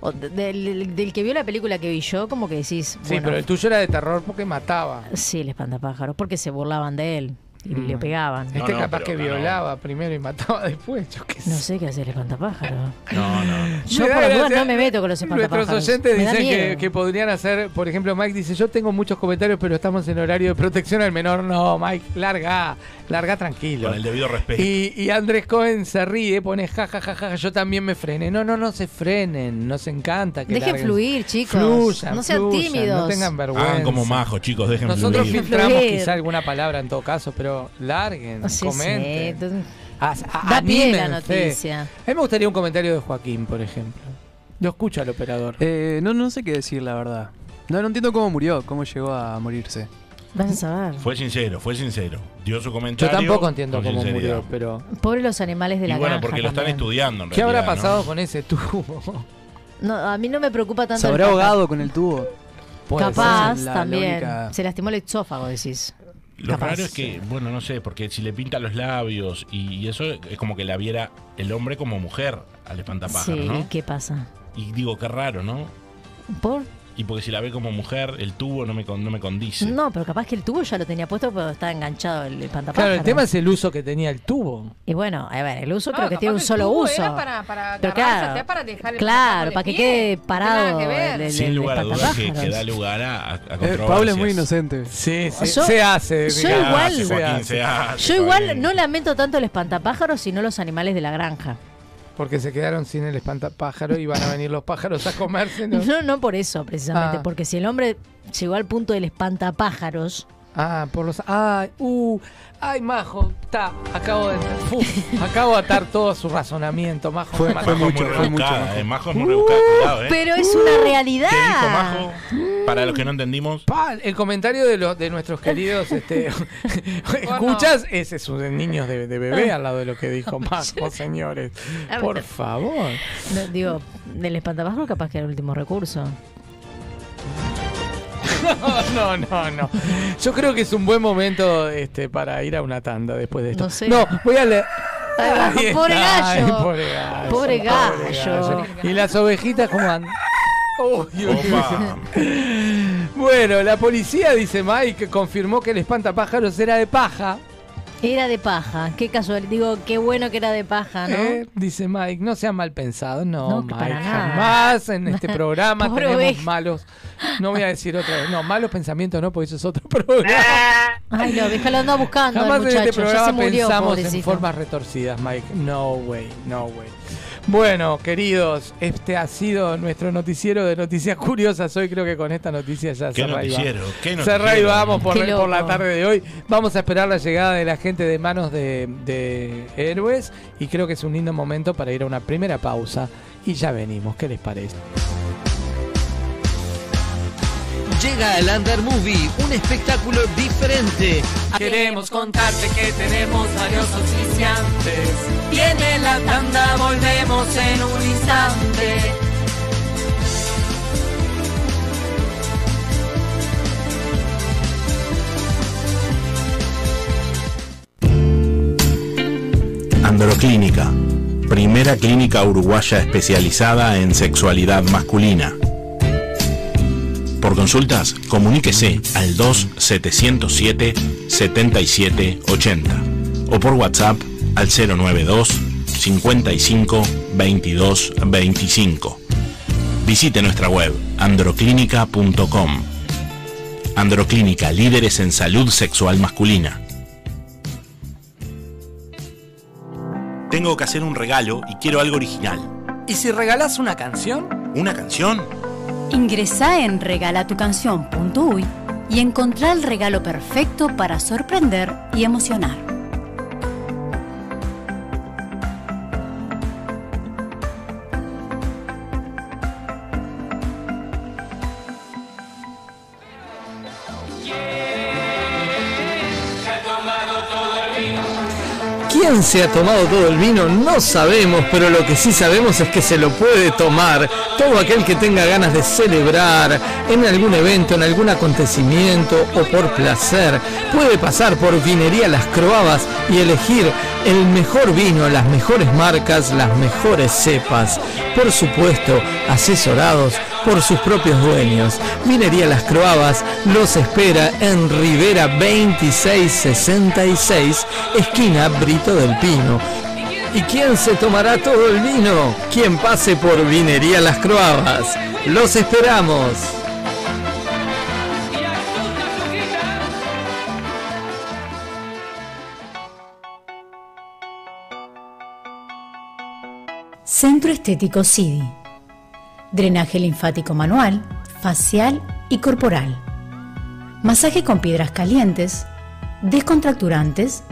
O de- del, del que vio la película que vi yo, como que decís, Sí, bueno, pero el tuyo era de terror porque mataba. sí, el espantapájaros, porque se burlaban de él y Mm. le pegaban. No, Este no, capaz pero que violaba primero y mataba después. Yo qué sé. No sé qué hace el espantapájaro. No, no. Yo por las dudas no me meto con los [LAUGHS] espantapájaros. Nuestros oyentes Me dicen que, que podrían hacer, por ejemplo, Mike dice, yo tengo muchos comentarios, pero estamos en horario de protección al menor. No, Mike, larga, larga tranquilo. Con el debido respeto. Y, y Andrés Cohen se ríe, pone ja, ja, ja, ja, yo también me frené. No, no, no se frenen, nos encanta que Dejen larguen. fluir, chicos. Fluyan, no sean fluyan, tímidos. No tengan vergüenza. Hagan como majos, chicos, dejen Nosotros fluir. filtramos Fluir. quizá alguna palabra en todo caso, pero larguen, Sí, sí, comenten. A- a- Da pie la noticia. A mí me gustaría un comentario de Joaquín, por ejemplo. Lo escucha el operador. Eh, no, no sé qué decir, la verdad. No, no entiendo cómo murió, cómo llegó a morirse. Vas a saber. Fue sincero, fue sincero. Dio su Yo comentario. tampoco entiendo cómo sinceridad. murió, pero Pobre los animales de Y la bueno, granja porque lo están también. estudiando en ¿qué habrá pasado con ese tubo? [LAUGHS] No, a mí no me preocupa tanto ¿Se habrá ahogado con el tubo? Puede Capaz ser la- la también. única- Se lastimó el exófago, decís. Lo Capaz. raro es que, bueno, no sé, porque si le pinta los labios y, y eso es como que la viera el hombre como mujer al espantapájaro, Sí, ¿no? ¿qué pasa? Y digo, qué raro, ¿no? ¿Por? Y porque si la ve como mujer, el tubo no me, con- no me condice. No, pero capaz que el tubo ya lo tenía puesto, pero estaba enganchado el espantapájaro. Claro, el tema es el uso que tenía el tubo. Y bueno, a ver, el uso No, creo que tiene un el solo tubo uso. era para, para Pero agarrarse claro, para dejar el claro, pantalón para de que pie. quede parado tiene nada que ver. el- el- Sin el lugar a dudas que, que espantapájaros. da lugar a, a, a Eh, controversias. Pablo es muy inocente. Sí, sí. Yo- se hace. yo igual- hace, Joaquín, hace. se hace, Yo igual Joaquín. no lamento tanto el espantapájaros, sino los animales de la granja. Porque se quedaron sin el espantapájaro y van a venir los pájaros a comerse. ¿no? No, no por eso, precisamente, Ah. porque si el hombre llegó al punto del espantapájaros, Ah, por los. Ay, uh, ay, Majo, está, acabo de. uf, [LAUGHS] acabo de atar todo su razonamiento, Majo. Fue- fue. Majo es mucho, fue mucho, Majo. eh, Majo es muy rebuscada, cuidado, eh. Pero es una realidad. ¿Qué dijo Majo? Para los que no entendimos. Pa, el comentario de, los de nuestros queridos este, [LAUGHS] escuchas, ese es un niños de, de bebé al lado de lo que dijo [LAUGHS] Majo, señores. Por favor. No, digo, del espantapájaro capaz que era el último recurso. [LAUGHS] No, no, no. Yo creo que es un buen momento este, para ir a una tanda después de esto. No sé. voy a leer. Ahí pobre gallo. ay, pobre gallo. Pobre pobre gallo. ¿Y las ovejitas cómo andan? Uy, uy, uy. Opa. [LAUGHS] Bueno, la policía, dice Mike, confirmó que el espantapájaros era de paja. Era de paja. Qué casual. Digo, qué bueno que era de paja, ¿no? ¿eh? Dice Mike, no sea mal pensado. No, No, Mike, para nada. jamás en este [LAUGHS] programa Pobre tenemos oveja. malos. No voy a decir otra vez. No, malos pensamientos no, porque eso es otro [LAUGHS] programa. Ay, la oveja lo anda buscando Jamás el en este programa murió, pensamos en formas retorcidas, Mike. No way, no way. Bueno, queridos, este ha sido nuestro noticiero de noticias curiosas. Hoy creo que con esta noticia ya ¿Qué se noticiero? ¿Qué Se noticiero? reivamos por, por la tarde de hoy. Vamos a esperar la llegada de la gente de manos de, de héroes y creo que es un lindo momento para ir a una primera pausa y ya venimos. ¿Qué les parece? Llega el Under Movie, un espectáculo diferente. Queremos contarte que tenemos varios auspiciantes. Viene la tanda, volvemos en un instante. Androclínica, primera clínica uruguaya especializada en sexualidad masculina. Por consultas, comuníquese al 2707-7780 o por WhatsApp al 092 55 22 25. Visite nuestra web androclínica.com. Androclínica, líderes en salud sexual masculina. Tengo que hacer un regalo y quiero algo original. ¿Y si regalás una canción? ¿Una canción? Ingresá en regalatucanción.uy y encontrá el regalo perfecto para sorprender y emocionar. ¿Quién se ha tomado todo el vino? No sabemos, pero lo que sí sabemos es que se lo puede tomar todo aquel que tenga ganas de celebrar en algún evento, en algún acontecimiento o por placer. Puede pasar por Vinería Las Croabas y elegir el mejor vino, las mejores marcas, las mejores cepas. Por supuesto, asesorados por sus propios dueños. Vinería Las Croabas los espera en Rivera 2666, esquina Brito del Pino. ¿Y quién se tomará todo el vino? Quien pase por Vinería Las Croabas. Los esperamos. Centro Estético CIDI. Drenaje linfático manual, facial y corporal. Masaje con piedras calientes, descontracturantes,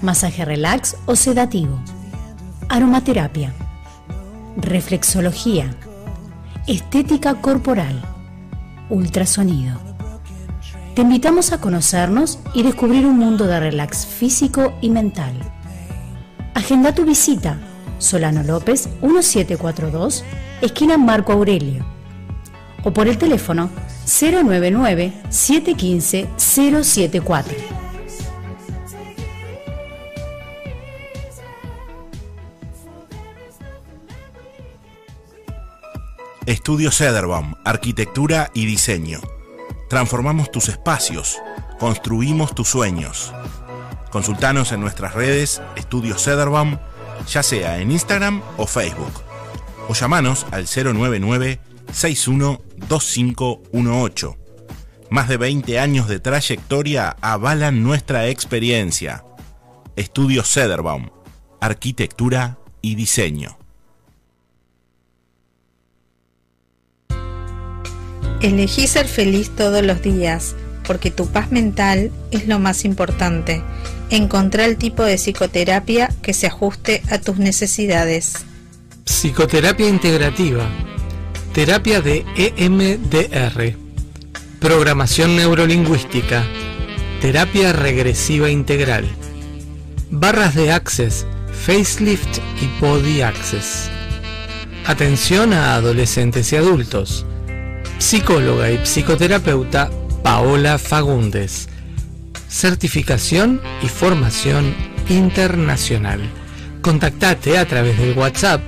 masaje relax o sedativo. Aromaterapia. Reflexología. Estética corporal. Ultrasonido. Te invitamos a conocernos y descubrir un mundo de relax físico y mental. Agenda tu visita. Solano López 1742, esquina Marco Aurelio. O por el teléfono 099-715-074. Estudio Cederbaum, Arquitectura y Diseño. Transformamos tus espacios, construimos tus sueños. Consultanos en nuestras redes Estudio Cederbaum, ya sea en Instagram o Facebook. O llamanos al 099-612518. Más de 20 años de trayectoria avalan nuestra experiencia. Estudio Cederbaum, Arquitectura y Diseño. Elegí ser feliz todos los días. porque tu paz mental es lo más importante. Encontrar el tipo de psicoterapia que se ajuste a tus necesidades. Psicoterapia integrativa. Terapia de EMDR. Programación neurolingüística. Terapia regresiva integral. Barras de Access, Facelift y Body Access. Atención a adolescentes y adultos. Psicóloga y psicoterapeuta Paola Fagundes. Certificación y formación internacional. Contactate a través del WhatsApp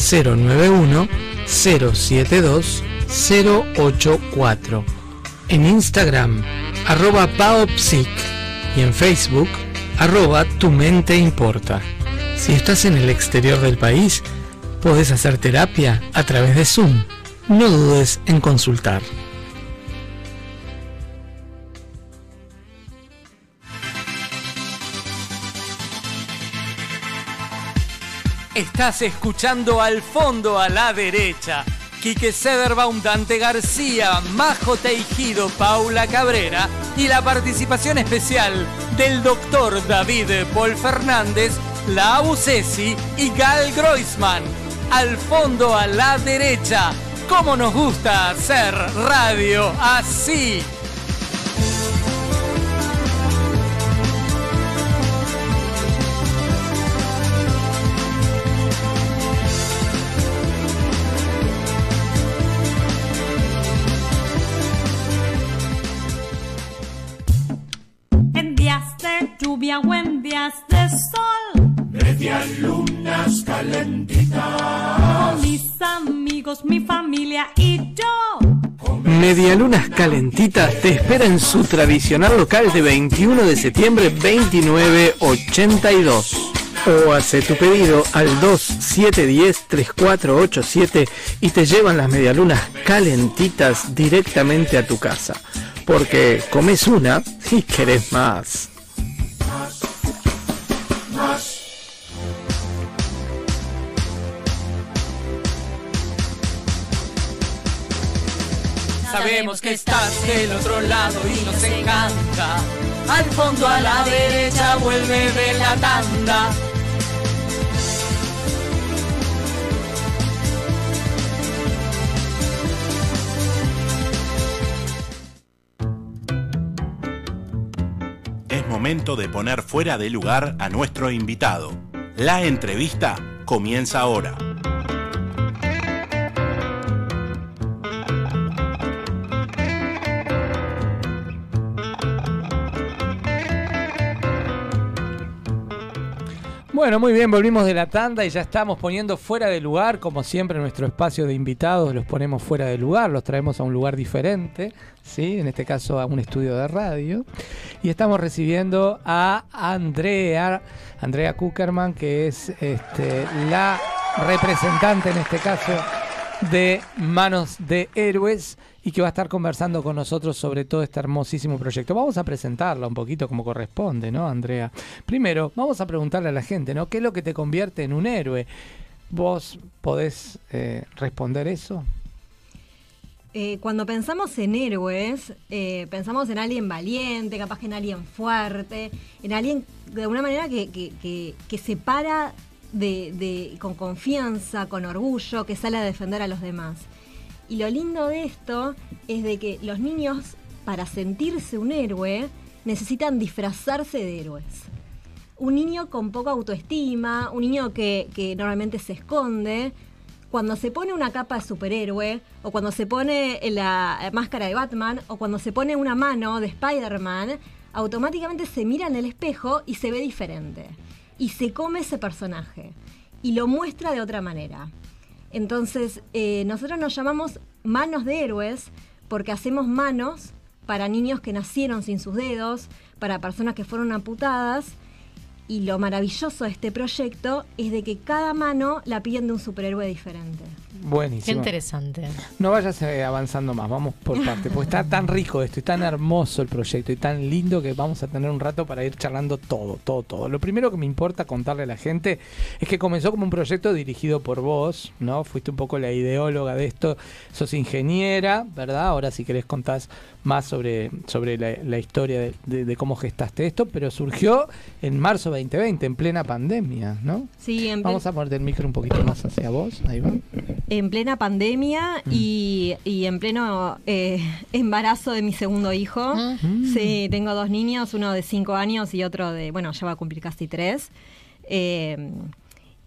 091 072 084. En Instagram, arroba paopsic y en Facebook, arroba tu mente importa. Si estás en el exterior del país, podés hacer terapia a través de Zoom. No dudes en consultar. Estás escuchando al fondo a la derecha. Quique Sederbaum, Dante García, Majo Teijido, Paula Cabrera y la participación especial del doctor David Paul Fernández, la Abusesi y Gal Groisman. Al fondo a la derecha. ¿Cómo nos gusta hacer radio así? De sol. Medias lunas calentitas. Con mis amigos, mi familia y yo. Medialunas Calentitas te espera en su tradicional local de 21 de septiembre 2982. O hace tu pedido al 2710-3487 y te llevan las medialunas calentitas directamente a tu casa. Porque comes una y querés más. Sabemos que estás del otro lado y nos encanta. Al fondo a la derecha vuelve de la tanda. Momento de poner fuera de lugar a nuestro invitado. La entrevista comienza ahora. Bueno, muy bien, volvimos de la tanda y ya estamos poniendo fuera de lugar, como siempre, nuestro espacio de invitados los ponemos fuera de lugar, los traemos a un lugar diferente, ¿sí? en este caso a un estudio de radio. Y estamos recibiendo a Andrea, Andrea Kuckerman, que es este, la representante en este caso de Manos de Héroes y que va a estar conversando con nosotros sobre todo este hermosísimo proyecto. Vamos a presentarla un poquito como corresponde, ¿no, Andrea? Primero, vamos a preguntarle a la gente, ¿no? ¿Qué es lo que te convierte en un héroe? ¿Vos podés eh, responder eso? Eh, cuando pensamos en héroes, eh, pensamos en alguien valiente, capaz que en alguien fuerte, en alguien de alguna manera que, que, que, que se para de, con confianza, con orgullo, que sale a defender a los demás. Y lo lindo de esto es de que los niños, para sentirse un héroe, necesitan disfrazarse de héroes. Un niño con poca autoestima, un niño que, que normalmente se esconde, cuando se pone una capa de superhéroe, o cuando se pone la máscara de Batman, o cuando se pone una mano de Spider-Man, automáticamente se mira en el espejo y se ve diferente. Y se come ese personaje. Y lo muestra de otra manera. Entonces, eh, nosotros nos llamamos manos de héroes porque hacemos manos para niños que nacieron sin sus dedos, para personas que fueron amputadas. y lo maravilloso de este proyecto es de que cada mano la piden de un superhéroe diferente. Buenísimo. Qué interesante. No vayas eh, avanzando más, vamos por parte, porque está tan rico esto y tan hermoso el proyecto y tan lindo que vamos a tener un rato para ir charlando todo, todo, todo. Lo primero que me importa contarle a la gente es que comenzó como un proyecto dirigido por vos, ¿no? Fuiste un poco la ideóloga de esto, sos ingeniera, ¿verdad? Ahora si querés contás más sobre, sobre la, la historia de, de- de cómo gestaste esto, pero surgió en marzo 2020, en plena pandemia, ¿no? Sí, en, Vamos a ponerte el micro un poquito más hacia vos, ahí va. En plena pandemia y, y en pleno eh, [LAUGHS] embarazo de mi segundo hijo. Sí, tengo dos niños, uno de cinco años y otro de, bueno, ya va a cumplir casi tres. Eh,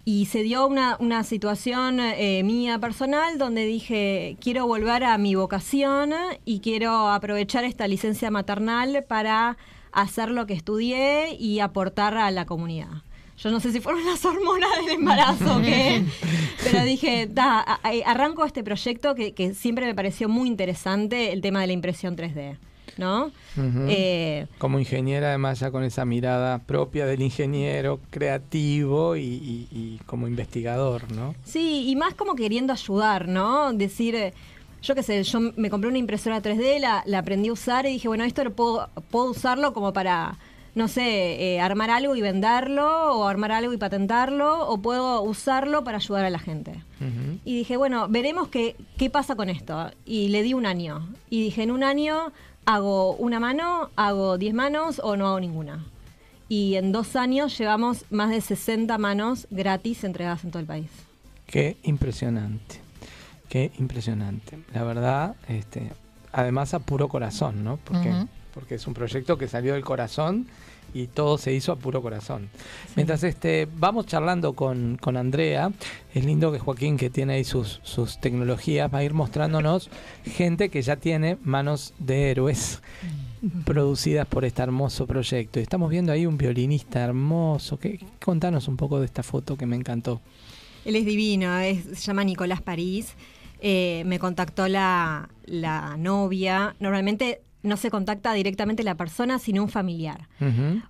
y se dio una, una situación eh, mía personal donde dije, quiero volver a mi vocación y quiero aprovechar esta licencia maternal para hacer lo que estudié y aportar a la comunidad. Yo no sé si fueron las hormonas del embarazo [LAUGHS] o qué, pero dije, "Da, arranco este proyecto que, que siempre me pareció muy interesante, el tema de la impresión 3D, ¿no? Eh, Como ingeniera, además, ya con esa mirada propia del ingeniero creativo y, y- y como investigador, ¿no? Sí, y más como queriendo ayudar, ¿no? Decir, yo qué sé, yo me compré una impresora 3D, la, la aprendí a usar y dije, bueno, esto lo puedo, puedo usarlo como para, no sé, eh, armar algo y venderlo, o armar algo y patentarlo, o puedo usarlo para ayudar a la gente. Y dije, bueno, veremos qué, qué pasa con esto. Y le di un año. Y dije, en un año hago una mano, hago 10 manos o no hago ninguna. Y en dos años llevamos más de 60 manos gratis entregadas en todo el país. Qué impresionante. Qué impresionante. La verdad, este, además a puro corazón, ¿no? Porque. Porque es un proyecto que salió del corazón y todo se hizo a puro corazón. Mientras este, vamos charlando con, con Andrea, es lindo que Joaquín, que tiene ahí sus, sus tecnologías, va a ir mostrándonos gente que ya tiene manos de héroes producidas por este hermoso proyecto. Y estamos viendo ahí un violinista hermoso. ¿Qué, contanos un poco de esta foto que me encantó. Él es divino, es- se llama Nicolás París. Eh, me contactó la, la novia. Normalmente no se contacta directamente la persona, sino un familiar.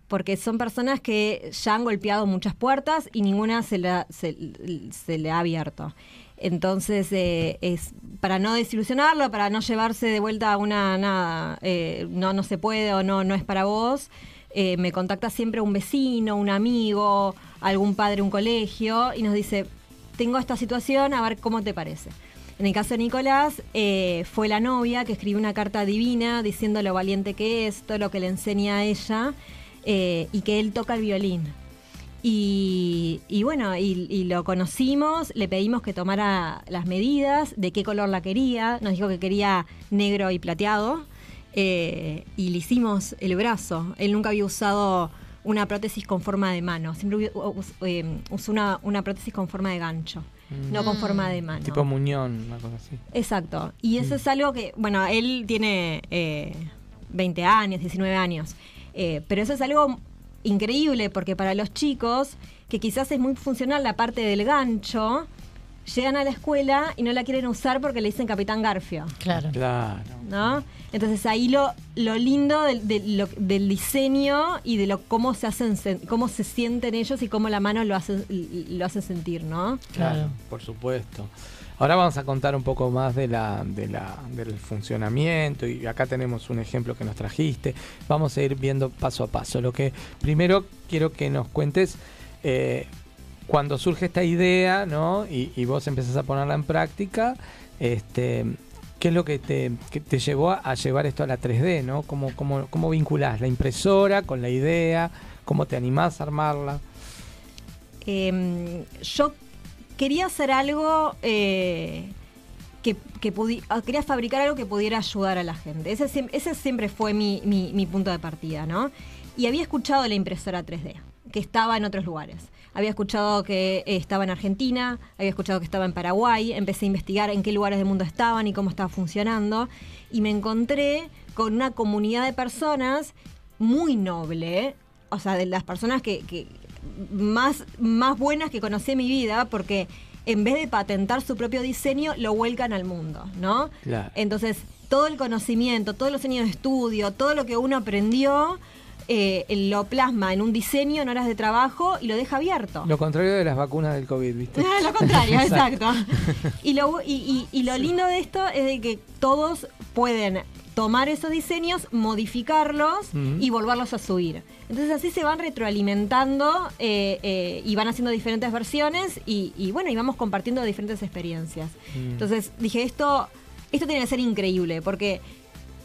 Porque son personas que ya han golpeado muchas puertas y ninguna se, la- se, se le ha abierto. Entonces, eh, es para no desilusionarlo, para no llevarse de vuelta a una nada, eh, no, no se puede o no, no es para vos, eh, me contacta siempre un vecino, un amigo, algún padre, un colegio, y nos dice, tengo esta situación, a ver cómo te parece. En el caso de Nicolás, eh, fue la novia que escribió una carta divina diciendo lo valiente que es, todo lo que le enseña a ella, eh, y que él toca el violín. Y, bueno, y, lo conocimos, le pedimos que tomara las medidas, de qué color la quería, nos dijo que quería negro y plateado, eh, y le hicimos el brazo. Él nunca había usado una prótesis con forma de mano, siempre usó una prótesis con forma de gancho, no con forma de mano. Tipo muñón, una cosa así. Exacto. Y eso es algo que, bueno, él tiene eh, 20 años, 19 años, eh, pero eso es algo increíble porque para los chicos, que quizás es muy funcional la parte del gancho, llegan a la escuela y no la quieren usar porque le dicen Capitán Garfio. Claro. Claro. ¿No? Entonces ahí lo, lo lindo del, lo- del diseño y de lo cómo se hacen cómo se sienten ellos y cómo la mano lo hace lo hace sentir, ¿no? Claro, por supuesto. Ahora vamos a contar un poco más de la, de la, del funcionamiento y acá tenemos un ejemplo que nos trajiste. Vamos a ir viendo paso a paso. Lo que primero quiero que nos cuentes eh, cuando surge esta idea, ¿no? Y, vos empezás a ponerla en práctica, este, ¿qué es lo que te, llevó a, llevar esto a la 3D, ¿no? ¿Cómo, cómo, vinculás la impresora con la idea? ¿Cómo te animás a armarla? Eh, yo quería hacer algo eh, que, que ah, quería fabricar algo que pudiera ayudar a la gente. Ese, ese siempre fue mi- mi punto de partida, ¿no? Y había escuchado la impresora 3D, que estaba en otros lugares. Había escuchado que estaba en Argentina, había escuchado que estaba en Paraguay, empecé a investigar en qué lugares del mundo estaban y cómo estaba funcionando, y me encontré con una comunidad de personas muy noble, o sea, de las personas que, que más, más buenas que conocí en mi vida, porque en vez de patentar su propio diseño, lo vuelcan al mundo, ¿no? Claro. Entonces, todo el conocimiento, todos los años de estudio, todo lo que uno aprendió, eh, lo plasma en un diseño en horas de trabajo y lo deja abierto. Lo contrario de las vacunas del COVID, ¿viste? Ah, lo contrario, [LAUGHS] exacto. Y lo, y, y- y lo lindo de esto es de que todos pueden tomar esos diseños, modificarlos y volverlos a subir. Entonces así se van retroalimentando eh, eh, y van haciendo diferentes versiones y, y bueno, y vamos compartiendo diferentes experiencias. Mm. Entonces dije, esto, esto tiene que ser increíble porque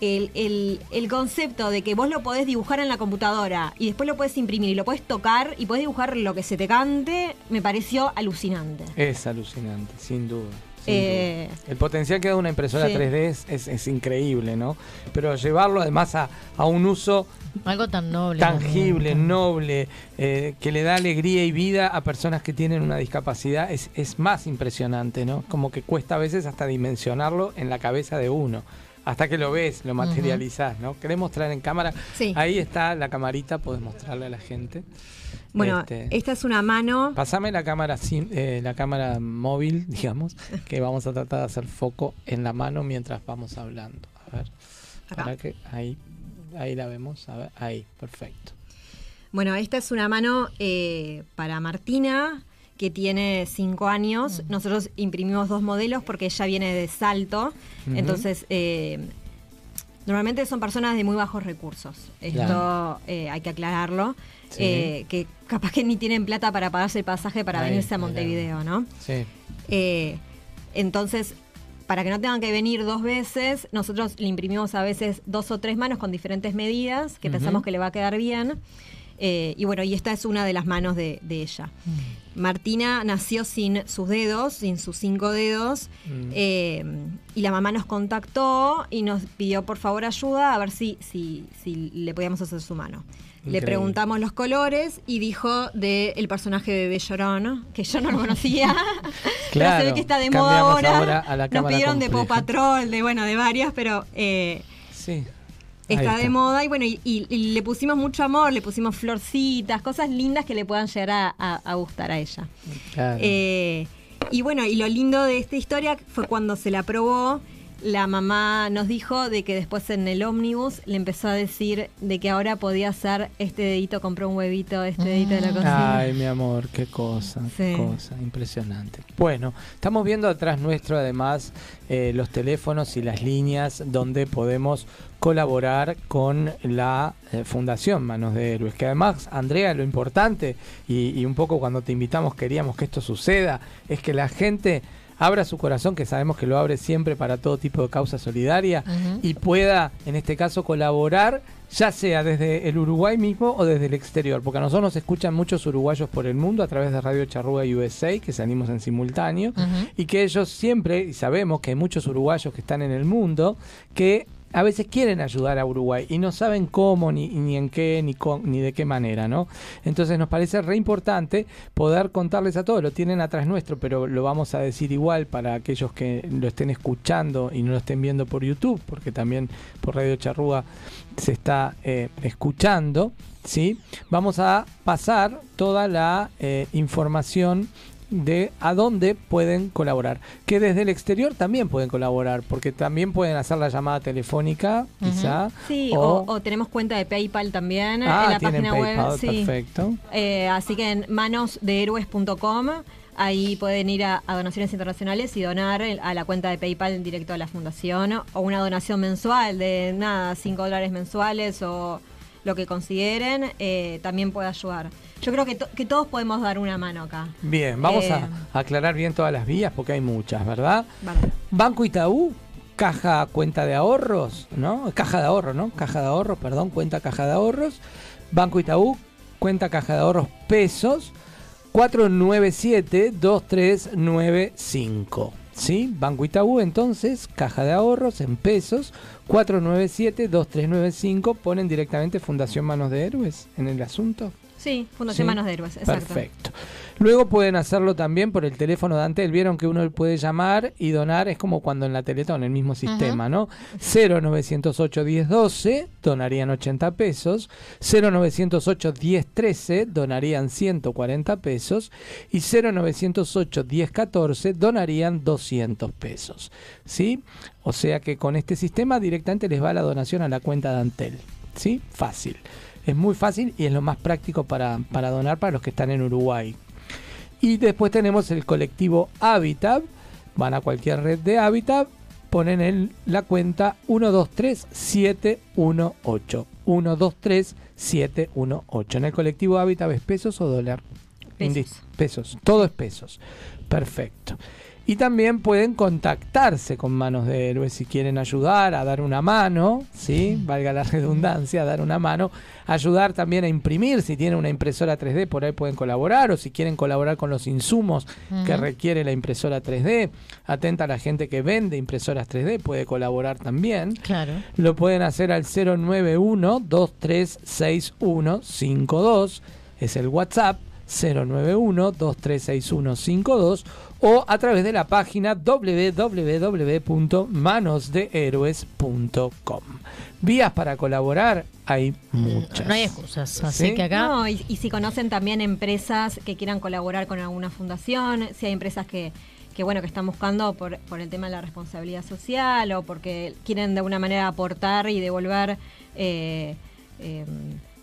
el, el- el concepto de que vos lo podés dibujar en la computadora y después lo podés imprimir y lo podés tocar y podés dibujar lo que se te cante, me pareció alucinante. Es alucinante, sin duda. sin Eh, duda. El potencial que da una impresora sí. 3D es, es- es increíble, ¿no? Pero llevarlo además a, a un uso Algo tan noble. tangible, noble, eh, que le da alegría y vida a personas que tienen una discapacidad, es, es más impresionante, ¿no? Como que cuesta a veces hasta dimensionarlo en la cabeza de uno. Hasta que lo ves, lo materializás, ¿no? ¿Querés mostrar en cámara? Sí. Ahí está la camarita, podés mostrarle a la gente. Bueno, Este, esta es una mano. Pasame la cámara, sim- eh, la cámara móvil, [LAUGHS] digamos, que vamos a tratar de hacer foco en la mano mientras vamos hablando. A ver, Acá. para que ahí, ahí la vemos, a ver, ahí, perfecto. Bueno, esta es una mano eh, para Martina, que tiene cinco años. Nosotros imprimimos dos modelos porque ella viene de Salto. Entonces, eh, normalmente son personas de muy bajos recursos. Esto Claro. eh, hay que aclararlo. Sí. eh, que capaz que ni tienen plata para pagarse el pasaje para Ahí, venirse a Montevideo, ¿no? Sí. Entonces, para que no tengan que venir dos veces, nosotros le imprimimos a veces dos o tres manos con diferentes medidas que pensamos que le va a quedar bien. Eh, y bueno, y esta es una de las manos de, de ella. Martina nació sin sus dedos, sin sus cinco dedos, Mm. eh, y la mamá nos contactó y nos pidió por favor ayuda a ver si, si, si le podíamos hacer su mano. Le preguntamos los colores y dijo del personaje de Bebé Llorón, que yo no lo conocía. [LAUGHS] pero se Claro, ve que está de moda ahora. ahora a la Nos pidieron de compleja. Patrol, de bueno, de varias, pero eh, Sí. Está, de moda y bueno, y, y- y le pusimos mucho amor, le pusimos florcitas, cosas lindas que le puedan llegar a, a- a gustar a ella. Claro. Eh, y bueno, y lo lindo de esta historia fue cuando se la probó, la mamá nos dijo de que después en el ómnibus le empezó a decir de que ahora podía hacer este dedito, compró un huevito, este dedito de la cocina. Ay, mi amor, qué cosa, qué cosa, impresionante. Bueno, estamos viendo atrás nuestro además eh, los teléfonos y las líneas donde podemos colaborar con la eh, Fundación Manos de Héroes. Que además, Andrea, lo importante, y, y un poco cuando te invitamos queríamos que esto suceda, es que la gente abra su corazón, que sabemos que lo abre siempre para todo tipo de causa solidaria, y pueda, en este caso, colaborar, ya sea desde el Uruguay mismo o desde el exterior, porque a nosotros nos escuchan muchos uruguayos por el mundo a través de Radio Charrúa USA, que salimos en simultáneo, y que ellos siempre, y sabemos que hay muchos uruguayos que están en el mundo, que a veces quieren ayudar a Uruguay y no saben cómo, ni, ni en qué, ni, con- ni de qué manera, ¿no? Entonces nos parece re importante poder contarles a todos, lo tienen atrás nuestro, pero lo vamos a decir igual para aquellos que lo estén escuchando y no lo estén viendo por YouTube, porque también por Radio Charrúa se está eh, escuchando, ¿sí? Vamos a pasar toda la eh, información de a dónde pueden colaborar. Que desde el exterior también pueden colaborar, porque también pueden hacer la llamada telefónica, quizá. Sí, o- o, tenemos cuenta de PayPal también Ah, en la página PayPal, web. sí. perfecto. Eh, así que en manosdehéroes.com ahí pueden ir a, a donaciones internacionales y donar a la cuenta de PayPal directo a la fundación o una donación mensual de nada, 5 dólares mensuales o lo que consideren, eh, también puede ayudar. Yo creo que, to- que todos podemos dar una mano acá. Bien, vamos Eh, a aclarar bien todas las vías porque hay muchas, ¿verdad? Banco Itaú, caja cuenta de ahorros, ¿no? Caja de ahorro, ¿no? Caja de ahorros, perdón, cuenta caja de ahorros. Banco Itaú, cuenta caja de ahorros pesos, 497-2395. ¿Sí? Banco Itaú, entonces, caja de ahorros en pesos, 497-2395. Ponen directamente Fundación Manos de Héroes en el asunto. Sí, Fundación Sí. Manos de Héroes, exacto. Perfecto. Luego pueden hacerlo también por el teléfono de Antel. Vieron que uno puede llamar y donar, es como cuando en la Teletón, el mismo sistema, ¿no? 0908 1012 donarían 80 pesos, 0908 1013 donarían 140 pesos y 0908 1014 donarían 200 pesos. ¿Sí? O sea que con este sistema directamente les va la donación a la cuenta de Antel. ¿Sí? Fácil. Es muy fácil y es lo más práctico para, para donar para los que están en Uruguay. Y después tenemos el colectivo Habitat. Van a cualquier red de Habitat, ponen en la cuenta 123718. 123718. En el colectivo Habitat es pesos o dólar. Pesos. Pesos. Todo es pesos. Perfecto. Y también pueden contactarse con Manos de Héroes si quieren ayudar a dar una mano, ¿sí? Valga la redundancia, a dar una mano. Ayudar también a imprimir, si tienen una impresora 3D, por ahí pueden colaborar, o si quieren colaborar con los insumos que requiere la impresora 3D. Atenta a la gente que vende impresoras 3D, puede colaborar también. Claro. Lo pueden hacer al 091-236152, es el WhatsApp 091-236152 o a través de la página www.manosdehéroes.com. Vías para colaborar hay muchas. No hay excusas. Así ¿Sí? que acá. No, y, y si conocen también empresas que quieran colaborar con alguna fundación, si hay empresas que, que bueno, que están buscando por, por el tema de la responsabilidad social o porque quieren de alguna manera aportar y devolver eh, eh,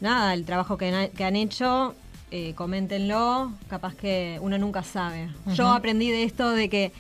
nada, el trabajo que, han- que han hecho, eh, coméntenlo, capaz que uno nunca sabe. Yo aprendí de esto de que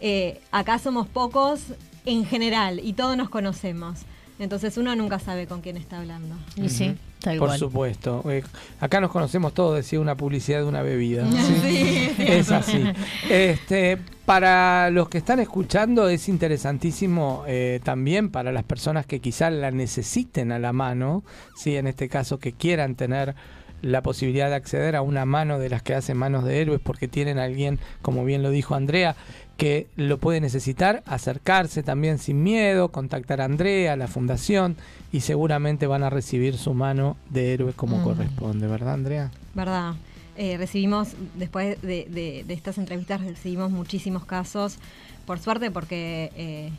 eh, acá somos pocos en general y todos nos conocemos. Entonces uno nunca sabe con quién está hablando. Y sí, tal Por supuesto. Eh, acá nos conocemos todos, decía una publicidad de una bebida. [LAUGHS] Sí. Es así. Este, para los que están escuchando es interesantísimo eh, también para las personas que quizás la necesiten a la mano, ¿sí? en este caso que quieran tener la posibilidad de acceder a una mano de las que hacen manos de héroes porque tienen a alguien, como bien lo dijo Andrea, que lo puede necesitar, acercarse también sin miedo, contactar a Andrea, a la fundación y seguramente van a recibir su mano de héroe como Mm. corresponde, ¿verdad Andrea? ¿Verdad? Eh, recibimos, después de, de- de estas entrevistas, recibimos muchísimos casos, por suerte, porque eh,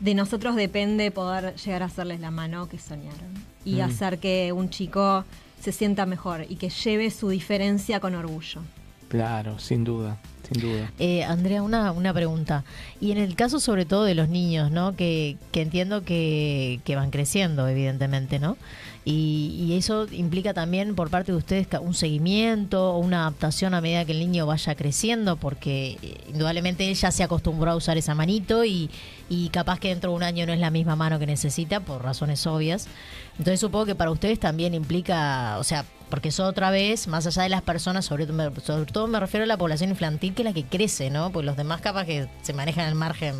de nosotros depende poder llegar a hacerles la mano que soñaron y Mm. hacer que un chico se sienta mejor y que lleve su diferencia con orgullo. Claro, sin duda, sin duda. Eh, Andrea, una, una pregunta. Y en el caso sobre todo de los niños, ¿no? Que, que entiendo que, que van creciendo, evidentemente, ¿no? Y, y eso implica también por parte de ustedes un seguimiento o una adaptación a medida que el niño vaya creciendo, porque eh, indudablemente él ya se acostumbró a usar esa manito y, y capaz que dentro de un año no es la misma mano que necesita por razones obvias. Entonces supongo que para ustedes también implica, o sea, porque eso otra vez, más allá de las personas, sobre, sobre todo me refiero a la población infantil, que es la que crece, ¿no? Pues los demás capaz que se manejan al margen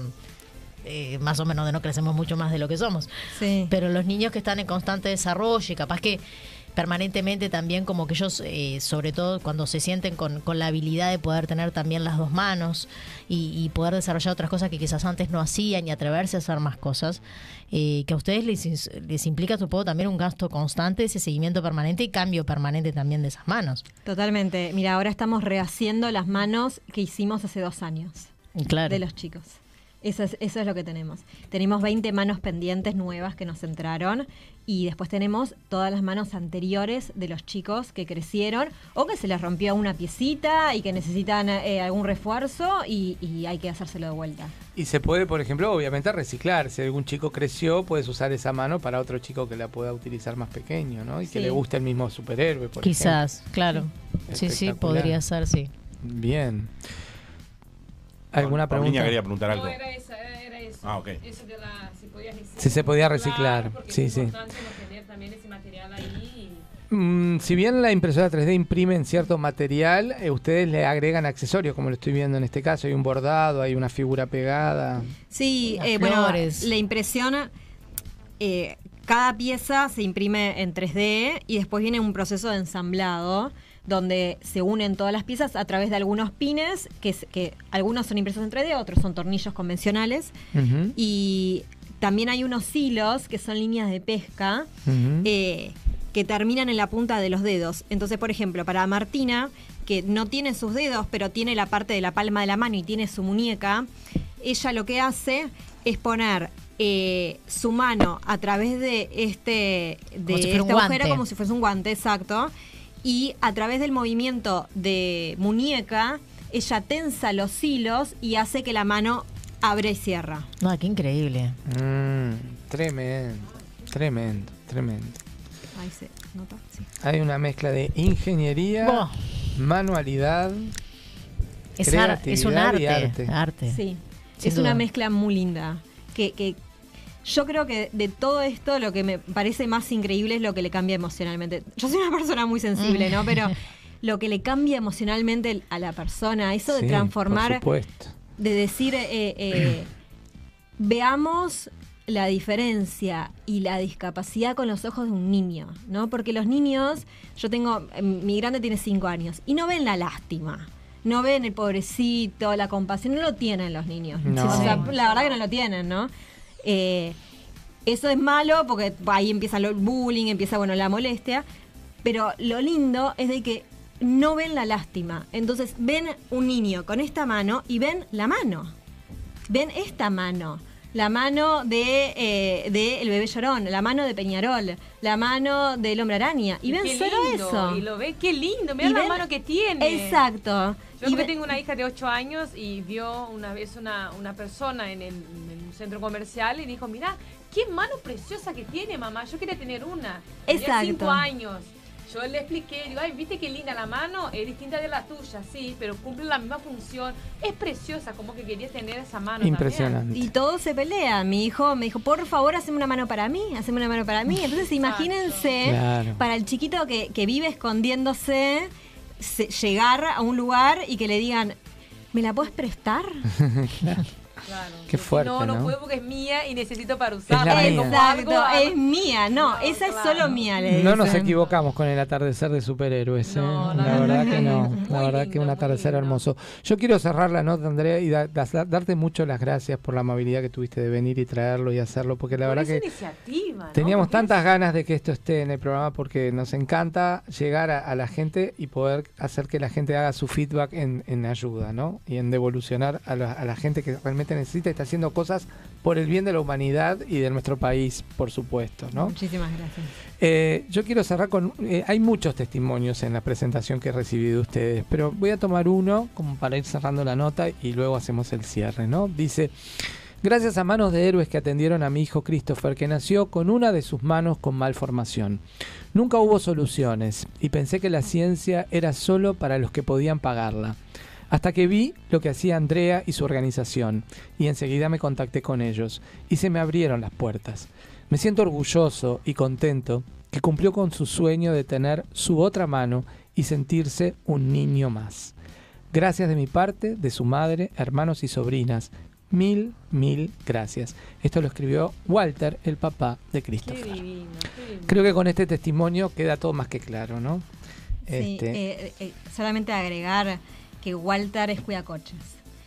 eh, más o menos de no crecemos mucho más de lo que somos. Sí. Pero los niños que están en constante desarrollo y capaz que permanentemente también como que ellos, eh, sobre todo cuando se sienten con, con la habilidad de poder tener también las dos manos y, y poder desarrollar otras cosas que quizás antes no hacían y atreverse a hacer más cosas, eh, que a ustedes les, les implica, supongo, también un gasto constante, ese seguimiento permanente y cambio permanente también de esas manos. Totalmente. Mira, ahora estamos rehaciendo las manos que hicimos hace dos años. Claro. De los chicos. Eso es, eso es lo que tenemos. Tenemos 20 manos pendientes nuevas que nos entraron y después tenemos todas las manos anteriores de los chicos que crecieron o que se les rompió una piecita y que necesitan eh, algún refuerzo y, y hay que hacérselo de vuelta. Y se puede, por ejemplo, obviamente reciclar. Si algún chico creció, puedes usar esa mano para otro chico que la pueda utilizar más pequeño, ¿no? Y que le guste el mismo superhéroe, por Quizás, ejemplo. claro. Sí, sí, podría ser, sí. Bien. ¿Alguna pregunta? quería preguntar algo. No, era eso, era, eso. Ah, ok. Eso de la, si podía reciclar. Si se podía reciclar, sí, es sí. importante no tener también ese material ahí. Mm, si bien la impresora 3D imprime en cierto material, eh, ustedes le agregan accesorios, como lo estoy viendo en este caso. Hay un bordado, hay una figura pegada. Sí, eh, bueno, flores. la impresión, eh, cada pieza se imprime en 3D y después viene un proceso de ensamblado donde se unen todas las piezas a través de algunos pines, que, que algunos son impresos en 3D, otros son tornillos convencionales. Y también hay unos hilos que son líneas de pesca eh, que terminan en la punta de los dedos. Entonces, por ejemplo, para Martina, que no tiene sus dedos, pero tiene la parte de la palma de la mano y tiene su muñeca, ella lo que hace es poner eh, su mano a través de este de Como si agujero como si fuese un guante, exacto. Y a través del movimiento de muñeca, ella tensa los hilos y hace que la mano abre y cierra. No, qué increíble. Mm, tremendo, tremendo, tremendo. Ahí se- nota. Sí. Hay una mezcla de ingeniería, manualidad, Es, ar- es un creatividad arte. y arte. Sí, Sin es duda. una mezcla muy linda. Que, que yo creo que de todo esto lo que me parece más increíble es lo que le cambia emocionalmente. Yo soy una [LAUGHS] persona muy sensible, ¿no? Pero lo que le cambia emocionalmente a la persona, eso de transformar, Por supuesto. de decir, eh, eh, [CLEARS THROAT] veamos la diferencia y la discapacidad con los ojos de un niño, ¿no? Porque los niños, yo tengo, eh, mi grande tiene cinco años, y no ven la lástima. No ven el pobrecito, la compasión, no lo tienen los niños. No. O sea, la verdad que no lo tienen, ¿no? Eh, eso es malo porque ahí empieza el bullying, empieza, bueno, la molestia. Pero lo lindo es de que no ven la lástima. Entonces ven un niño con esta mano y ven la mano. Ven esta mano. La mano de, eh, de El bebé llorón, la mano de Peñarol, la mano del hombre araña. Y ven Qué solo lindo, eso. Y lo ve, qué lindo. Mira la ven- mano que tiene. Exacto. Yo Y que ve- tengo una hija de 8 años y vio una vez una, una persona en, el, en centro comercial y dijo, mira, qué mano preciosa que tiene mamá, yo quería tener una. Tenía Exacto. 5 años. Yo le expliqué, digo, ay, viste qué linda la mano, es distinta de la tuya, sí, pero cumple la misma función. Es preciosa, como que quería tener esa mano. Impresionante. Y todos se pelean. Mi hijo me dijo, por favor, haceme una mano para mí, haceme una mano para mí. Entonces, imagínense, Claro. para el chiquito que, que vive escondiéndose, se- llegar a un lugar y que le digan, ¿me la puedes prestar? [LAUGHS] Claro. Qué fuerte, no, no, ¿no? puedo porque es mía y necesito para la usarla. mía. Como Exacto, algo- es mía. No, esa es solo mía, le No nos equivocamos con el atardecer de superhéroes. ¿eh? No, la, la verdad que no. La verdad que un atardecer hermoso. Yo quiero cerrar la nota, Andrea, y da- da- darte mucho las gracias por la amabilidad que tuviste de venir y traerlo y hacerlo, porque la Por verdad esa que iniciativa, ¿no? teníamos Porque tantas ganas de que esto esté en el programa porque nos encanta llegar a, a la gente y poder hacer que la gente haga su feedback en, en ayuda, ¿no? Y en devolucionar a la, a la gente que realmente necesita y está haciendo cosas por el bien de la humanidad y de nuestro país, por supuesto, ¿no? Muchísimas gracias. Eh, yo quiero cerrar con... eh, hay muchos testimonios en la presentación que he recibido de ustedes, pero voy a tomar uno como para ir cerrando la nota y luego hacemos el cierre, ¿no? Dice, gracias a manos de héroes que atendieron a mi hijo Christopher, que nació con una de sus manos con malformación. Nunca hubo soluciones y pensé que la ciencia era solo para los que podían pagarla. Hasta que vi lo que hacía Andrea y su organización, y enseguida me contacté con ellos, y se me abrieron las puertas. Me siento orgulloso y contento que cumplió con su sueño de tener su otra mano y sentirse un niño más. Gracias de mi parte, de su madre, hermanos y sobrinas. Mil, mil gracias. Esto lo escribió Walter, el papá de Christopher. Qué divino, qué divino. Creo que con este testimonio queda todo más que claro, ¿no? Sí, Este, eh, eh, solamente agregar que Walter es cuidacoches.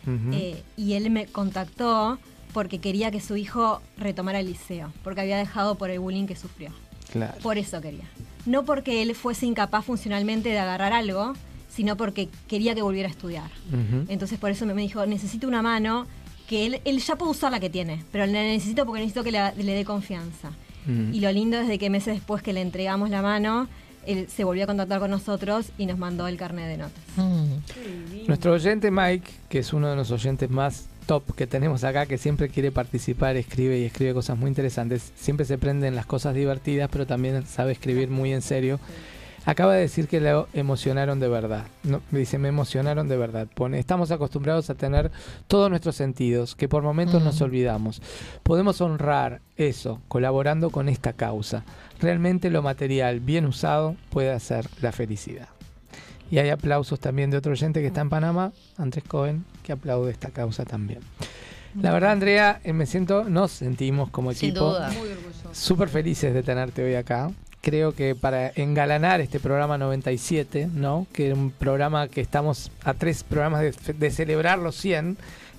ujú. Eh, y él me contactó porque quería que su hijo retomara el liceo, porque había dejado por el bullying que sufrió. claro. Por eso quería. No porque él fuese incapaz funcionalmente de agarrar algo, sino porque quería que volviera a estudiar. Entonces por eso me me dijo, necesito una mano que él, él ya puede usar la que tiene, pero la necesito porque necesito que la- le dé confianza. Mm. Y lo lindo es de que meses después que le entregamos la mano, él se volvió a contactar con nosotros y nos mandó el carnet de notas. Nuestro oyente Mike, que es uno de los oyentes más top que tenemos acá, que siempre quiere participar, escribe y escribe cosas muy interesantes, siempre se prenden las cosas divertidas, pero también sabe escribir muy en serio. Acaba de decir que lo emocionaron de verdad. No, dice, me emocionaron de verdad. Pone, estamos acostumbrados a tener todos nuestros sentidos, que por momentos nos olvidamos. Podemos honrar eso colaborando con esta causa. Realmente lo material bien usado puede hacer la felicidad. Y hay aplausos también de otro oyente que está en Panamá, Andrés Cohen, que aplaude esta causa también. La verdad, Andrea, eh, me siento, nos sentimos como equipo súper felices de tenerte hoy acá. Creo que para engalanar este programa 97, ¿no? Que es un programa que estamos a tres programas de, de celebrar los 100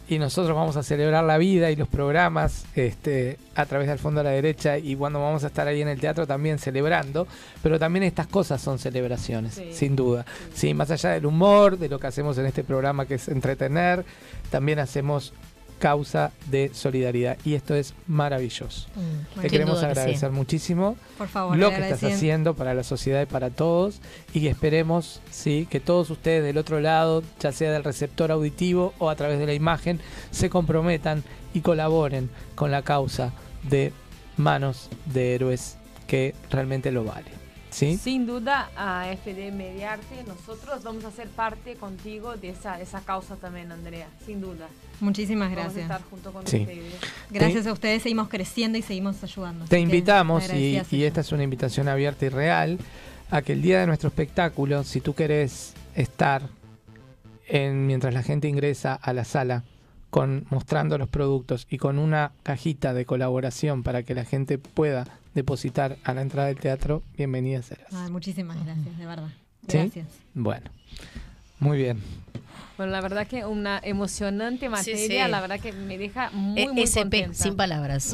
y nosotros vamos a celebrar la vida y los programas este, a través del fondo a la derecha y cuando vamos a estar ahí en el teatro también celebrando, pero también estas cosas son celebraciones, Sí. sin duda. Sí, más allá del humor, de lo que hacemos en este programa que es entretener, también hacemos causa de solidaridad y esto es maravilloso. Mm, Te queremos duda que sí. agradecer muchísimo Por favor, lo que estás haciendo para la sociedad y para todos y que esperemos sí que todos ustedes del otro lado, ya sea del receptor auditivo o a través de la imagen, se comprometan y colaboren con la causa de manos de héroes que realmente lo vale. ¿Sí? Sin duda, a FD Mediarte, nosotros vamos a ser parte contigo de esa, esa causa también, Andrea, sin duda. Muchísimas Vamos a gracias. estar junto con Sí. ustedes. Gracias a ustedes seguimos creciendo y seguimos ayudando. Te invitamos, y, y esta es una invitación abierta y real, a que el día de nuestro espectáculo, si tú querés estar en, mientras la gente ingresa a la sala, con, mostrando los productos y con una cajita de colaboración para que la gente pueda depositar a la entrada del teatro, bienvenida serás. Ay, muchísimas gracias, de verdad. ¿Sí? Gracias. Bueno, muy bien. Bueno, la verdad que una emocionante materia, sí. la verdad que me deja muy, E- muy SP, contenta. sin palabras.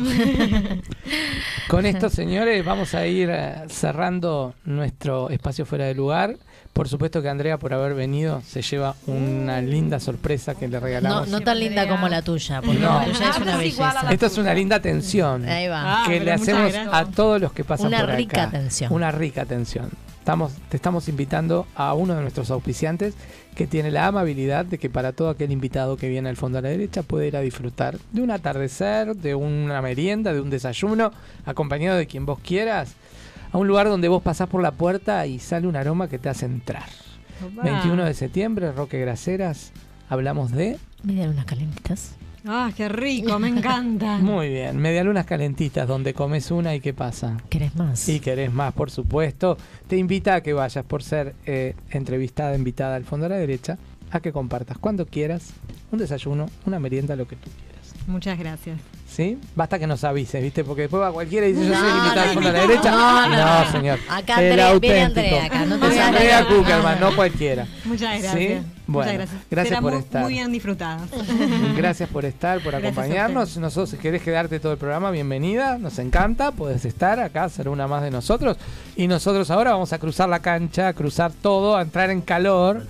[LAUGHS] Con esto, señores, vamos a ir eh, cerrando nuestro espacio fuera de lugar. Por supuesto que Andrea, por haber venido, se lleva una linda sorpresa que le No, regalamos. no tan linda como la tuya, porque No. la tuya es una belleza. Esto es una linda atención Ahí va. Ah, que le hacemos a todos los que pasan Una por rica acá. atención. Una rica atención. Estamos, te estamos invitando a uno de nuestros auspiciantes que tiene la amabilidad de que para todo aquel invitado que viene al fondo a la derecha puede ir a disfrutar de un atardecer, de una merienda, de un desayuno, acompañado de quien vos quieras, a un lugar donde vos pasás por la puerta y sale un aroma que te hace entrar. Opa. 21 de septiembre, Roque Graceras, hablamos de... Miren unas calentitas. Ah, qué rico, me encanta. [LAUGHS] Muy bien, medialunas calentitas donde comes una y qué pasa. ¿Querés más? Y querés más, por supuesto. Te invita a que vayas por ser eh, entrevistada, invitada al fondo a la derecha, a que compartas cuando quieras un desayuno, una merienda, lo que tú quieras. Muchas gracias. ¿Sí? Basta que nos avises, ¿viste? Porque después va cualquiera y dice yo soy No, al no, la no, derecha. no, no, no. señor. Acá El Andrea- viene auténtico. Andrea acá, no te. Andrea No, Kuckerman, no. no cualquiera. Muchas ¿Sí? gracias. Bueno, Muchas gracias. gracias por muy- estar. Muy bien disfrutadas. [LAUGHS] Gracias por estar, por Gracias acompañarnos. Nosotros, si querés quedarte todo el programa, bienvenida. Nos encanta. Puedes estar acá, ser una más de nosotros. Y nosotros ahora vamos a cruzar la cancha, a cruzar todo, a entrar en calor.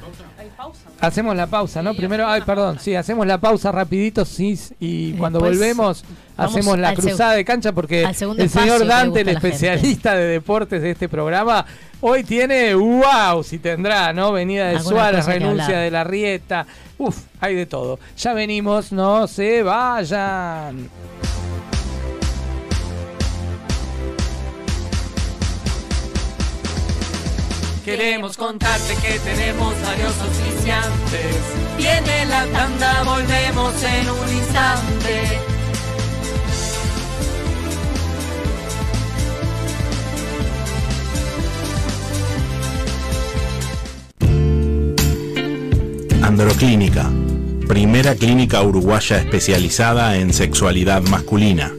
Hacemos la pausa, ¿no? Primero, ay, perdón, sí, hacemos la pausa rapidito, sí, y cuando Después volvemos hacemos la cruzada de cancha porque el señor Dante, el especialista de deportes de este programa, hoy tiene, wow, si tendrá, ¿no? Venida de Alguna Suárez, renuncia de la Rieta, uf, hay de todo. Ya venimos, no se vayan. Queremos contarte que tenemos varios oficiantes. Viene la tanda, volvemos en un instante. Androclínica, primera clínica uruguaya especializada en sexualidad masculina.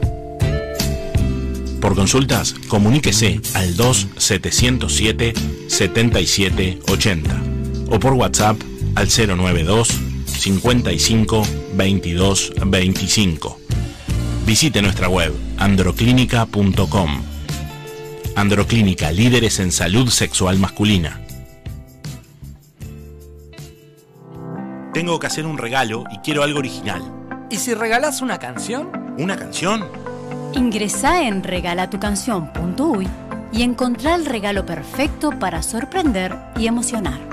Por consultas, comuníquese al 2707-7780 o por WhatsApp al 092 55 22 25. Visite nuestra web androclínica.com. Androclínica, líderes en salud sexual masculina. Tengo que hacer un regalo y quiero algo original. ¿Y si regalás una canción? ¿Una canción? Ingresá en regalatucanción.uy y encontrá el regalo perfecto para sorprender y emocionar.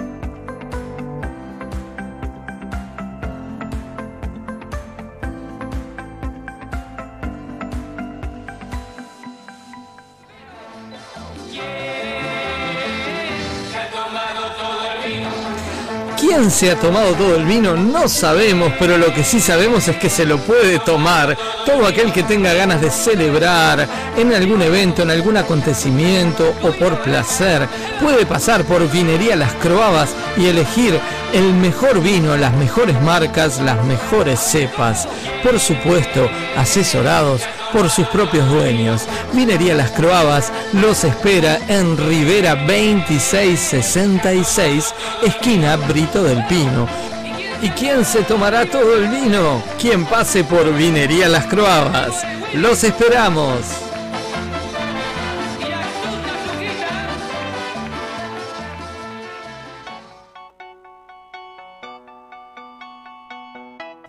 ¿Quién se ha tomado todo el vino? No sabemos, pero lo que sí sabemos es que se lo puede tomar todo aquel que tenga ganas de celebrar en algún evento, en algún acontecimiento o por placer. Puede pasar por Vinería Las Croabas y elegir el mejor vino, las mejores marcas, las mejores cepas. Por supuesto, asesorados por sus propios dueños. Vinería Las Croabas los espera en Rivera 2666, esquina Brito del Pino. ¿Y quién se tomará todo el vino? Quien pase por Vinería Las Croabas. Los esperamos.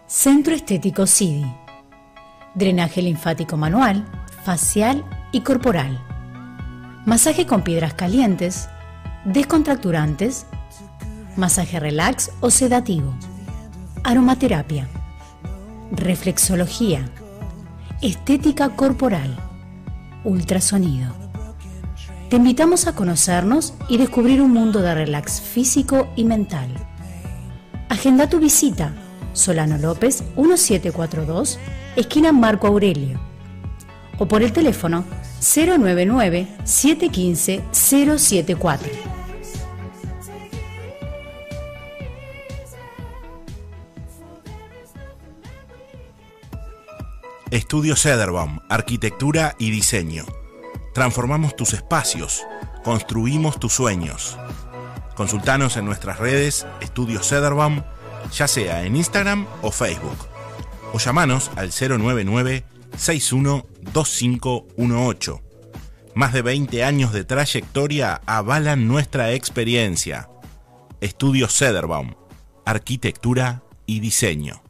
Centro Estético CIDI. Drenaje linfático manual, facial y corporal. Masaje con piedras calientes, descontracturantes, masaje relax o sedativo. Aromaterapia. Reflexología. Estética corporal. Ultrasonido. Te invitamos a conocernos y descubrir un mundo de relax físico y mental. Agenda tu visita. Solano López 1742, esquina Marco Aurelio. O por el teléfono 099 715 074. Estudio Cederbaum, Arquitectura y Diseño. Transformamos tus espacios, construimos tus sueños. Consultanos en nuestras redes Estudio Cederbaum, ya sea en Instagram o Facebook. O llamanos al 099 612518. Más de 20 años de trayectoria avalan nuestra experiencia. Estudio Cederbaum, Arquitectura y Diseño.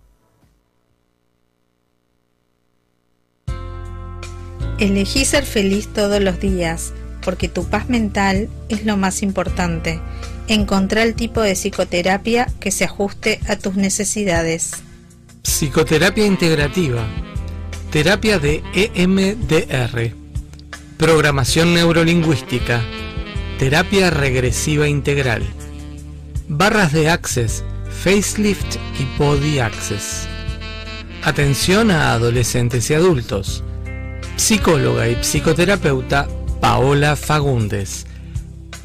Elegí ser feliz todos los días, porque tu paz mental es lo más importante. Encontrá el tipo de psicoterapia que se ajuste a tus necesidades. Psicoterapia integrativa. Terapia de EMDR. Programación neurolingüística. Terapia regresiva integral. Barras de Access, Facelift y Body Access. Atención a adolescentes y adultos. Psicóloga y psicoterapeuta Paola Fagundes.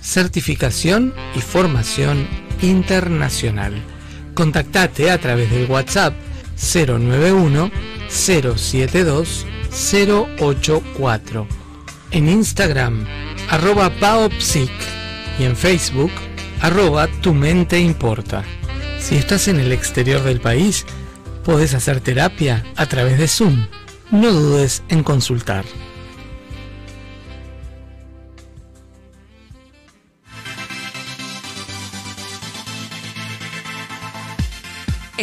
Certificación y formación internacional. Contactate a través del WhatsApp 091 072 084. En Instagram, arroba paopsic y en Facebook, arroba tu mente importa. Si estás en el exterior del país, podés hacer terapia a través de Zoom. No dudes en consultar.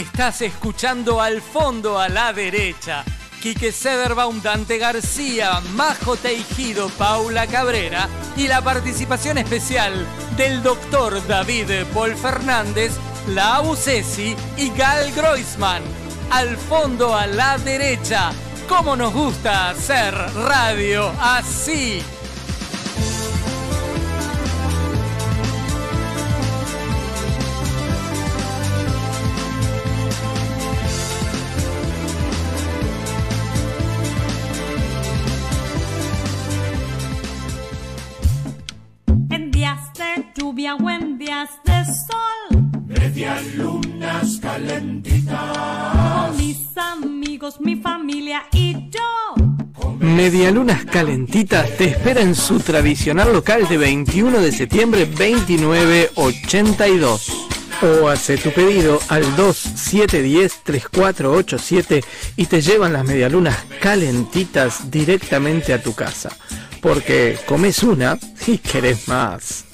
Estás escuchando al fondo a la derecha. Quique Sederbaum, Dante García, Majo Teijido, Paula Cabrera y la participación especial del doctor David Paul Fernández, la Abusesi y Gal Groisman. Al fondo a la derecha. ¿Cómo nos gusta hacer radio así? De lluvia o en días de sol. Medialunas calentitas. Con mis amigos, mi familia y yo. Medialunas Calentitas te espera en su tradicional local de 21 de septiembre 2982. O hace tu pedido al 2710-3487 y te llevan las medialunas calentitas directamente a tu casa. Porque comes una y querés más.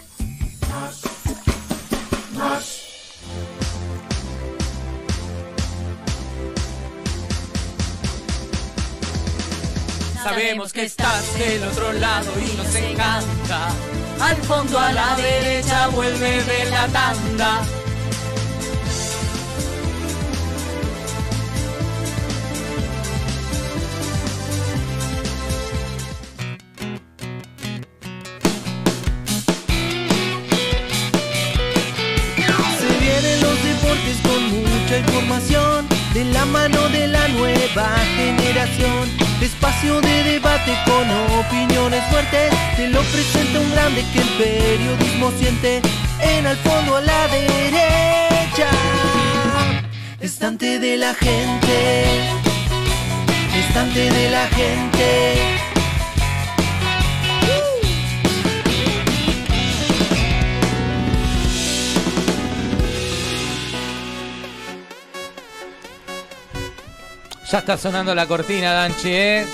Sabemos que estás del otro lado y nos encanta. Al fondo a la derecha vuelve de la tanda. Con mucha información de la mano de la nueva generación. Espacio de debate con opiniones fuertes. Te lo presenta un grande que el periodismo siente. En al fondo a la derecha. Estante de la gente. Estante de la gente. Ya está sonando la cortina, Danchi, ¿eh?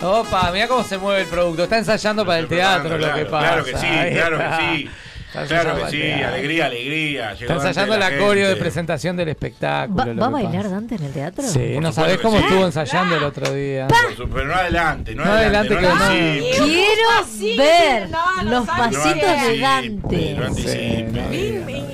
Opa, mira cómo se mueve el producto. Está ensayando para el teatro lo que pasa. Claro que sí, Ahí claro está. que sí. Está Claro que sí, el alegría, alegría. Está ensayando la coreo de presentación del espectáculo. ¿Va, va a bailar pasa. Dante en el teatro? Sí, no sabés cómo estuvo ensayando el otro día. Pero no adelante, no, No adelante. adelante, no. Quiero ver los No pasitos de Dante. no anticipe.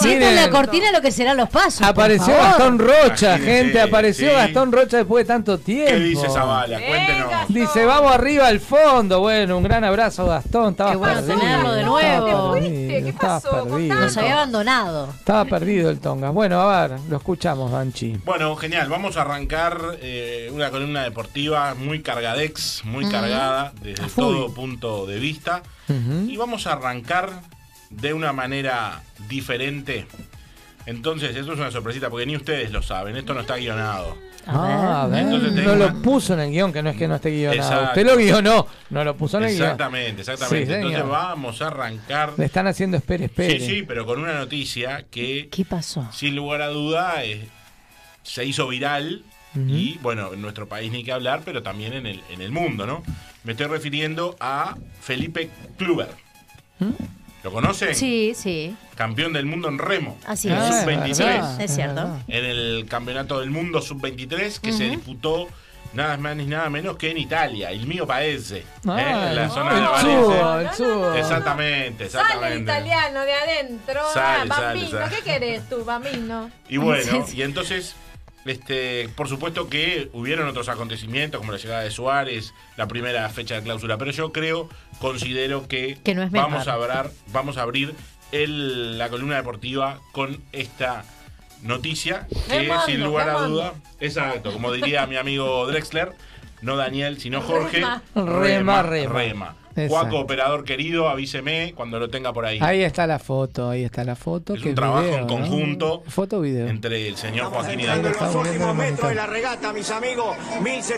Sientan la cortina lo que serán los pasos. por Apareció favor. Gastón Rocha, gente. Apareció sí. Gastón Rocha después de tanto tiempo. ¿Qué dice Zavala? Cuéntenos. Dice, vamos arriba al fondo. Bueno, un gran abrazo, Gastón. Estaba Qué bueno perdido. tenerlo de Estaba nuevo. perdido, estaba perdido. Nos había abandonado. Estaba perdido el Tonga. Bueno, a ver, lo escuchamos, Banchi. Bueno, genial. Vamos a arrancar eh, una columna deportiva muy cargadex, muy cargada desde todo punto de vista. Y vamos a arrancar de una manera diferente. Entonces, esto es una sorpresita porque ni ustedes lo saben. Esto no está guionado. Ah, a ver. Entonces no lo una- puso en el guion, que no es que no esté guionado. Exacto. Usted lo guionó, no lo puso en el guion. Exactamente, exactamente. Sí, Entonces señor. vamos a arrancar. Le están haciendo espere, espere. Sí, sí, pero con una noticia que, ¿Qué pasó? sin lugar a duda, eh, se hizo viral y, bueno, en nuestro país ni que hablar, pero también en el, en el mundo, ¿no? Me estoy refiriendo a Felipe Kluber. ¿Lo conocen? Sí, sí. Campeón del mundo en remo. Así en es. Sub-23. verdad, Es cierto. En el Campeonato del Mundo Sub-23 que se disputó nada más ni nada menos que en Italia, el mío paese. Ah, ¿eh? en la el zona de Varese. el subo. Exactamente, Sale el exactamente. italiano de adentro. Sale, ah, sale, bambino, sale. ¿qué querés tú, bambino? Y bueno, [LAUGHS] y entonces, este, por supuesto que hubieron otros acontecimientos, como la llegada de Suárez, la primera fecha de clausura, pero yo creo, considero que, Que no es vamos, a abrir, vamos a abrir el- la columna deportiva con esta noticia que sin lugar a duda, exacto, como diría mi amigo Drexler, no Daniel, sino Jorge, Rema. Rema, rema. rema. Exacto. Juaco, operador querido, avíseme cuando lo tenga por ahí. Ahí está la foto, ahí está la foto. Es que un trabajo video, en ¿no? conjunto Foto video. entre el señor Joaquín y En Daniel. los últimos metros de la regata, mis amigos,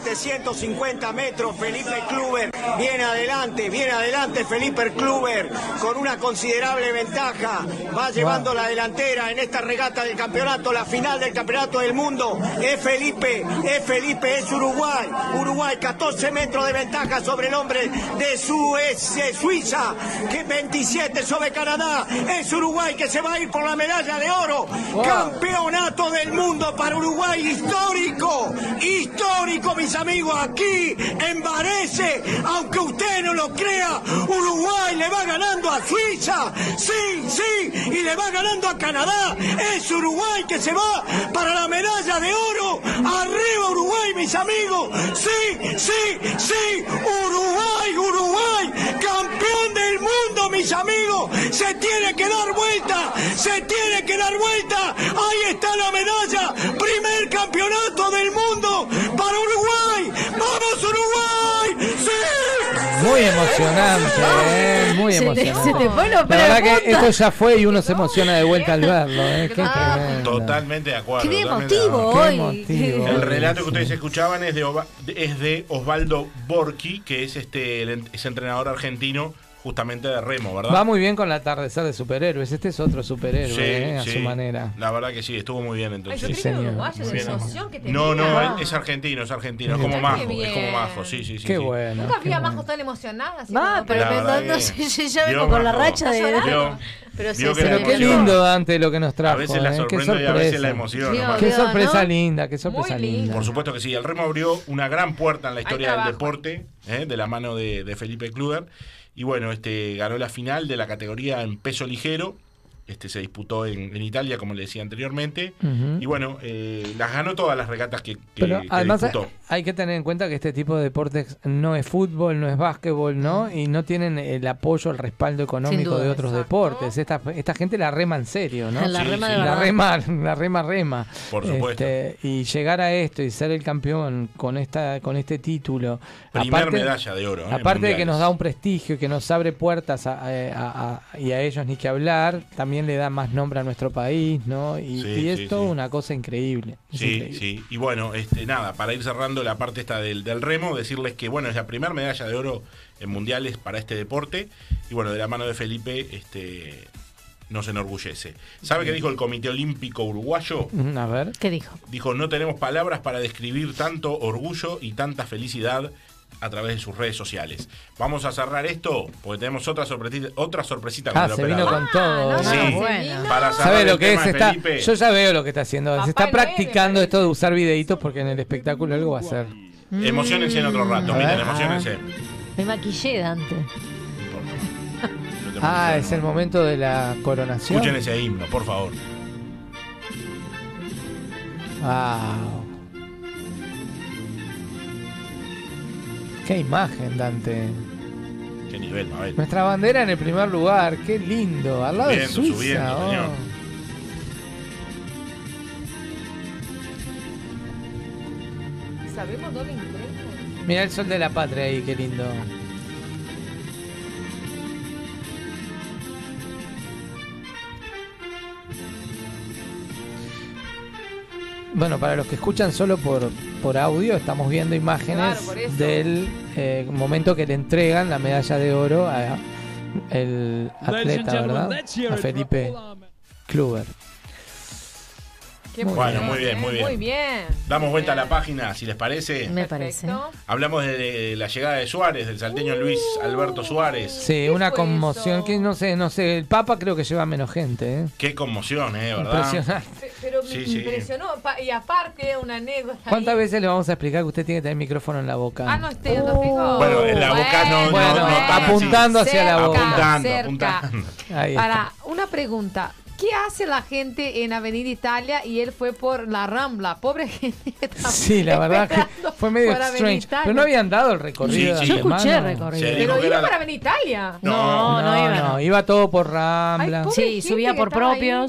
1750 metros, Felipe Kluber, viene adelante, viene adelante Felipe Kluber, con una considerable ventaja, va llevando la delantera en esta regata del campeonato, la final del campeonato del mundo, es Felipe, es Felipe, es Uruguay, Uruguay, 14 metros de ventaja sobre el hombre de su es, eh, Suiza, que 27 sobre Canadá, es Uruguay que se va a ir por la medalla de oro, campeonato del mundo para Uruguay, histórico, histórico mis amigos, aquí en Varese, aunque usted no lo crea, Uruguay le va ganando a Suiza, sí, sí, y le va ganando a Canadá, es Uruguay que se va para la medalla de oro, arriba Uruguay mis amigos, sí, sí, sí, Uruguay, Uruguay, mis amigos, se tiene que dar vuelta, se tiene que dar vuelta, ahí está la medalla, primer campeonato del mundo para Uruguay, vamos Uruguay, sí. Muy emocionante, ¿eh? Muy Se te- emocionante. se te La verdad que esto ya fue y uno se emociona de vuelta al verlo, ¿eh? Qué tremendo. Totalmente de acuerdo. Qué emotivo emotivo. El relato que ustedes escuchaban es de, Oba- es de Osvaldo Borchi, que es este es entrenador argentino justamente de remo, ¿verdad? Va muy bien con el atardecer de superhéroes. Este es otro superhéroe, Sí, ¿eh? A su manera. La verdad que sí, estuvo muy bien entonces. Ay, yo Sí, creí que señor. uruguayo, Muy de bien. emoción que tenía. No, no, es argentino, es argentino, es como majo, es como majo, sí, sí, sí. Qué sí. bueno. Nunca vi a Majo tan emocionada. así pero no que- sé, [LAUGHS] yo vengo con la racha de. Vio, Pero sí, vio Pero qué lindo, Dante, lo que nos trajo. A veces la ¿eh? Sorprende y a veces la emoción. Qué sorpresa ¿no? linda, qué sorpresa linda. Por supuesto que sí, el remo abrió una gran puerta en la historia del deporte, ¿eh? de la mano de, de Felipe Kluber. Y bueno, este ganó la final de la categoría en peso ligero. Este se disputó en, en Italia, como le decía anteriormente. Y bueno, eh, las ganó todas las regatas que, que- Pero que además disputó. hay que tener en cuenta que este tipo de deportes no es fútbol, no es básquetbol, ¿no? Y no tienen el apoyo, el respaldo económico duda. de otros deportes. Esta, esta gente la rema en serio, ¿no? [LAUGHS] La Sí, rema sí. de La rema, la rema, rema. Por supuesto. Este, y llegar a esto y ser el campeón con esta, con este título. Primer medalla de oro. ¿eh? Aparte de que nos da un prestigio, que nos abre puertas a- a- a- y a ellos ni que hablar, también le da más nombre a nuestro país, ¿no? Y, Sí, y sí, sí. una cosa increíble. es Sí, increíble. sí. Y bueno, este, nada, para ir cerrando la parte esta del, del remo, decirles que bueno, es la primera medalla de oro en mundiales para este deporte. Y bueno, de la mano de Felipe, este nos enorgullece. ¿Sabe qué dijo el Comité Olímpico Uruguayo? Mm, A ver. ¿Qué dijo? Dijo, no tenemos palabras para describir tanto orgullo y tanta felicidad a través de sus redes sociales. Vamos a cerrar esto porque tenemos otra sorpresita, otra sorpresita con Ah, el se vino con todo. no, Sí, no, bueno. para ¿Sabe lo que es? Está, Felipe. yo ya veo lo que está haciendo. Papá Se está practicando parece. esto de usar videitos porque en el espectáculo algo va a hacer. Emocionense en otro rato, miren, emocionense. Me maquillé, Dante. te Ah, es el momento de la coronación. Escuchen ese himno, por favor. Wow. Qué imagen, Dante. Qué nivel, Mabel. Nuestra bandera en el primer lugar, qué lindo. Al lado de Suiza. subiendo, oh. señor. ¿Sabemos dónde entremos? Mira el sol de la patria ahí, qué lindo. Bueno, para los que escuchan solo por, por audio, estamos viendo imágenes Claro, del eh, momento que le entregan la medalla de oro a el atleta, ¿verdad? A Felipe Kluber. Qué Muy bueno, bien. muy bien, muy bien. Muy bien. Damos vuelta a la página, si les parece. Me parece. Hablamos de, de la llegada de Suárez, del salteño Luis Alberto Suárez. Sí, una conmoción que no sé, no sé, el Papa creo que lleva menos gente, ¿eh? Qué conmoción, ¿eh? ¿Verdad? Impresionante. Pe- Pero me sí. impresionó. Y aparte, una anécdota. ¿Cuántas ahí. veces le vamos a explicar que usted tiene que tener el micrófono en la boca? Ah, no, no tengo. Bueno, en la boca no, no, Bueno, no tan así. apuntando hacia la boca. Apuntando, Cerca. apuntando. Ahí está. Para una pregunta. ¿Qué hace la gente en Avenida Italia y él fue por la Rambla? Pobre [LAUGHS] gente. Sí, la verdad que fue medio strange. Italia. Pero no habían dado el recorrido. Sí. Yo escuché el recorrido. Se Pero iba era para Avenida Italia. No, no, no, iba. no, iba todo por Rambla. Ay, Sí, subía por ahí.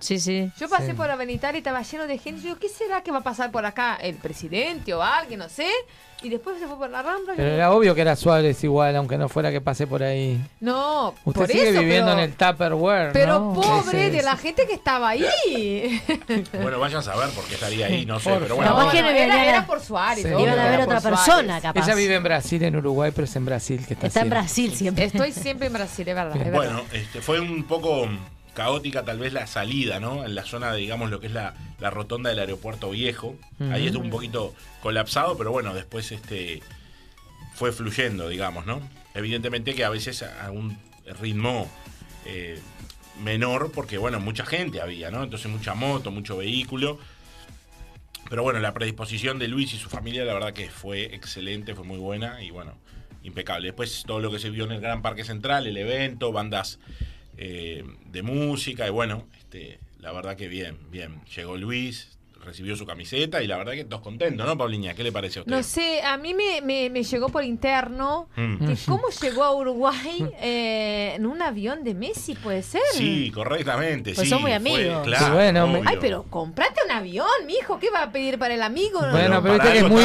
Sí, sí. Yo pasé Sí. por Avenida y estaba lleno de gente. Yo, ¿qué será que va a pasar por acá? ¿El presidente o alguien? No sé. Y después se fue por la Rambla. Pero era obvio que era Suárez igual, aunque no fuera que pase por ahí. No, Usted por sigue eso, viviendo pero, en el Tupperware, Pero ¿no? pobre ¿Qué es de la gente que estaba ahí. Bueno, vaya a saber por qué estaría ahí, no sé, Por pero bueno. No, que no, no era, era por Suárez. Sí. Iban a ver otra Suárez. persona, capaz. Ella vive en Brasil, en Uruguay, pero es en Brasil que está Está en. Brasil siempre. Estoy siempre en Brasil, es verdad. es verdad. Bueno, este, fue un poco caótica tal vez la salida, ¿no? En la zona, digamos, lo que es la, la rotonda del aeropuerto viejo. Ahí estuvo un poquito colapsado, pero bueno, después este fue fluyendo, digamos, ¿no? Evidentemente que a veces a un ritmo eh, menor, porque bueno, mucha gente había, ¿no? Entonces mucha moto, mucho vehículo. Pero bueno, la predisposición de Luis y su familia, la verdad que fue excelente, fue muy buena y bueno, impecable. Después todo lo que se vio en el Gran Parque Central, el evento, bandas eh, de música y bueno, este, la verdad que bien, bien. Llegó Luis, recibió su camiseta y la verdad que todos contentos, ¿no, Pauliña? ¿Qué le parece a usted? No sé, a mí me, me- me llegó por interno Mm. que cómo llegó a Uruguay eh, en un avión de Messi, ¿puede ser? Sí, correctamente. Pues sí, son muy fue- amigos. claro, bueno, me-. Ay, pero comprate un avión, mijo. ¿Qué va a pedir para el amigo? Bueno, pero para viste que es muy.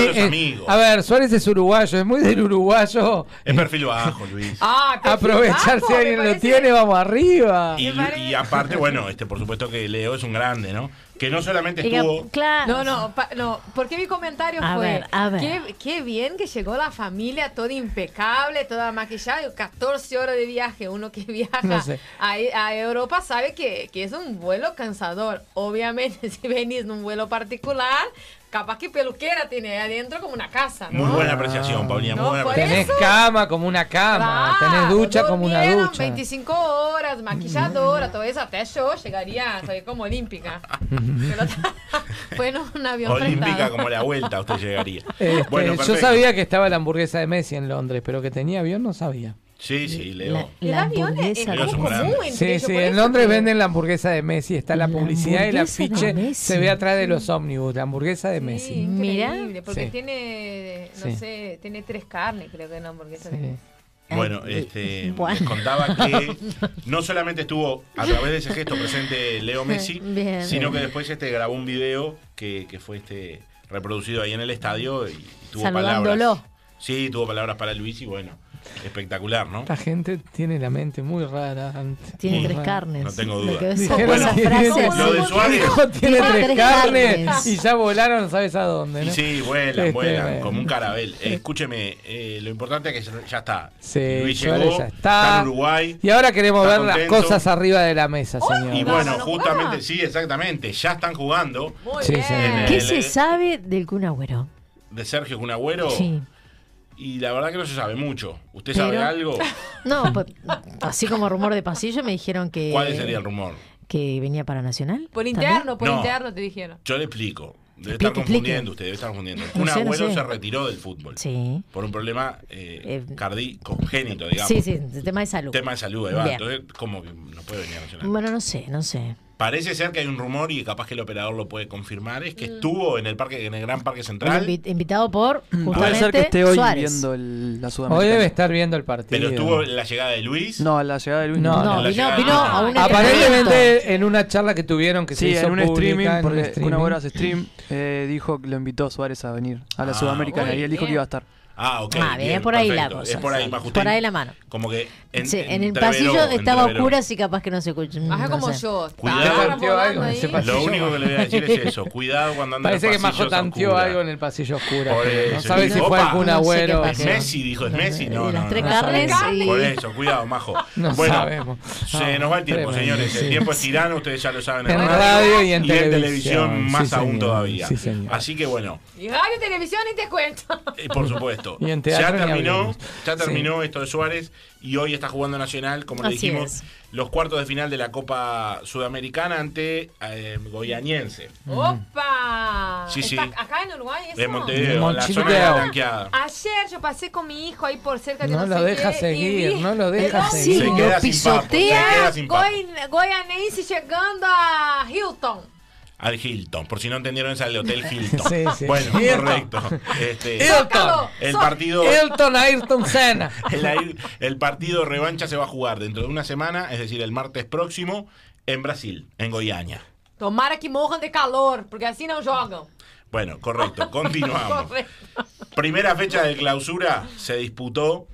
eh, a ver, Suárez es uruguayo, es muy del uruguayo. Es perfil bajo, Luis. Ah, [LAUGHS] Aprovechar si alguien lo tiene, vamos arriba. Y, y aparte, bueno, este por supuesto que Leo es un grande, ¿no? Que no solamente estuvo... claro. No, no, pa- no, porque mi comentario A fue, ver, a ver. Qué, qué bien que llegó la familia, toda impecable, toda maquillada, 14 horas de viaje, uno que [LAUGHS] viaja No sé. a, a Europa sabe que, que es un vuelo cansador. Obviamente, [LAUGHS] si venís en un vuelo particular, capaz que peluquera tiene adentro como una casa, ¿no? Muy buena apreciación, Paulina, muy No, buena por apreciación. Tenés cama como una cama, Claro, tenés ducha como una ducha. 25 horas, maquilladora, todo eso. Hasta yo llegaría, soy como olímpica. [LAUGHS] [LAUGHS] En un avión Olímpica prestado. como la vuelta usted llegaría. Este, bueno, yo sabía que estaba la hamburguesa de Messi en Londres, pero que tenía avión no sabía. Sí, sí, Leo. La, El la es, hamburguesa es común Sí, sí, en Londres que- venden la hamburguesa de Messi, está la La publicidad y la hamburguesa de afiche Messi. se ve atrás de los ómnibus, la hamburguesa de Sí, Messi. Mira. porque Sí. tiene, no Sí. sé, tiene tres carnes, creo que eso Sí. Bueno, Ay, este, [LAUGHS] bueno. les contaba que [LAUGHS] no solamente estuvo a través de ese gesto presente Leo Messi, Bien. sino que después este grabó un video que, que fue este reproducido ahí en el estadio y tuvo Saludándolo. palabras. Sí, tuvo palabras para Luis y bueno, espectacular, ¿no? Esta gente tiene la mente muy rara. antes. Tiene Muy tres rara. carnes. No tengo duda. así. Lo de Suárez. Dijo, tiene Tiene tres tres carnes carnes. y ya volaron, no sabes a dónde, ¿no? sí, vuelan, Este, vuelan, bueno. como un carabel. Eh, escúcheme, eh, lo importante es que ya- ya está. Sí, Luis llegó, ya está. está. en Uruguay. Y ahora queremos ver las cosas arriba de la mesa, señor. Y No, bueno, no, no justamente, sí, exactamente. Ya están jugando Muy Sí, bien. sí. ¿Qué el- se sabe del Kun Agüero? de Sergio Cunagüero. Sí. Y la verdad que no se sabe mucho. ¿Usted Pero- sabe algo? [LAUGHS] No, pues, así como rumor de pasillo me dijeron que, ¿Cuál sería el rumor? que venía para Nacional. Por ¿También? interno, por No. interno te dijeron. Yo le explico. Debe Explique, estar confundiendo usted, debe estar confundiendo. No Un sé, no abuelo sé. se retiró del fútbol. Sí. Por un problema eh, Eh, cardi- congénito, digamos. Sí, sí, el tema de salud. Tema de salud, ahí va. Entonces, ¿cómo que no puede venir a Nacional? Bueno, no sé, no sé. Parece ser que hay un rumor y capaz que el operador lo puede confirmar. Es que estuvo en el parque, en el Gran Parque Central. Invi- invitado por justamente Puede ser que esté hoy Suárez. viendo el- la Hoy Sudamericana. debe estar viendo el partido. Pero estuvo la llegada de Luis. No, la llegada de Luis. No, No, la vino, llegada- vino a un Aparentemente en una charla que tuvieron que se Sí, hizo en un pública, streaming, en un porque streaming. una hora hace stream, eh, dijo que lo invitó Suárez a venir a la Ah, Sudamericana muy y él dijo que iba a estar. Ah, ok. Ah, bien, por ahí la cosa. Es por ahí, más justo. Por ahí la mano. Como que en, Sí, en el pasillo estaba oscura, así capaz que no se escucha. Baja no como sé. yo. Cuidado. Algo en ese pasillo. Lo único que le voy a decir es eso. Cuidado cuando anda Parece en que Majo pasillos tanteó oscuros. algo en el pasillo oscuro. No eso. sabe si fue algún no sé qué agüero. Es Messi, dijo, es Messi. No, Y las tres carnes Por eso, cuidado, Majo. No bueno, sabemos. se No, nos va el tiempo, señores. El sí. tiempo es tirano, ustedes ya lo saben. En radio y en televisión, televisión más sí, aún todavía. sí, señor. Así que bueno, Y radio, televisión y te cuento. eh, por supuesto. Y en teatro ya terminó, ya terminó esto de Suárez y hoy está jugando Nacional, como le Así dijimos, es. los cuartos de final de la Copa Sudamericana ante eh, Goianiense. ¡Opa! Sí, sí. ¿Está acá en Uruguay eso? De Montevideo, De la zona blanqueada. Ayer yo pasé con mi hijo ahí por cerca de No no, lo sé deja qué, seguir, vi- no lo deja seguir. Se queda lo sin papo, se pisotea. queda sin papo. Goi- Goianense llegando a Hilton. Al Hilton, por si no entendieron es al Hotel Hilton. [LAUGHS] Sí, sí. Bueno, Hilton. correcto. Este, Hilton. el partido Hilton Ayrton Senna. [LAUGHS] el, el partido revancha se va a jugar dentro de una semana, es decir, el martes próximo en Brasil, en Goiânia. Tomara que morram de calor, porque así no jogam. Bueno, correcto, continuamos. [LAUGHS] Correcto. Primera fecha de clausura se disputó.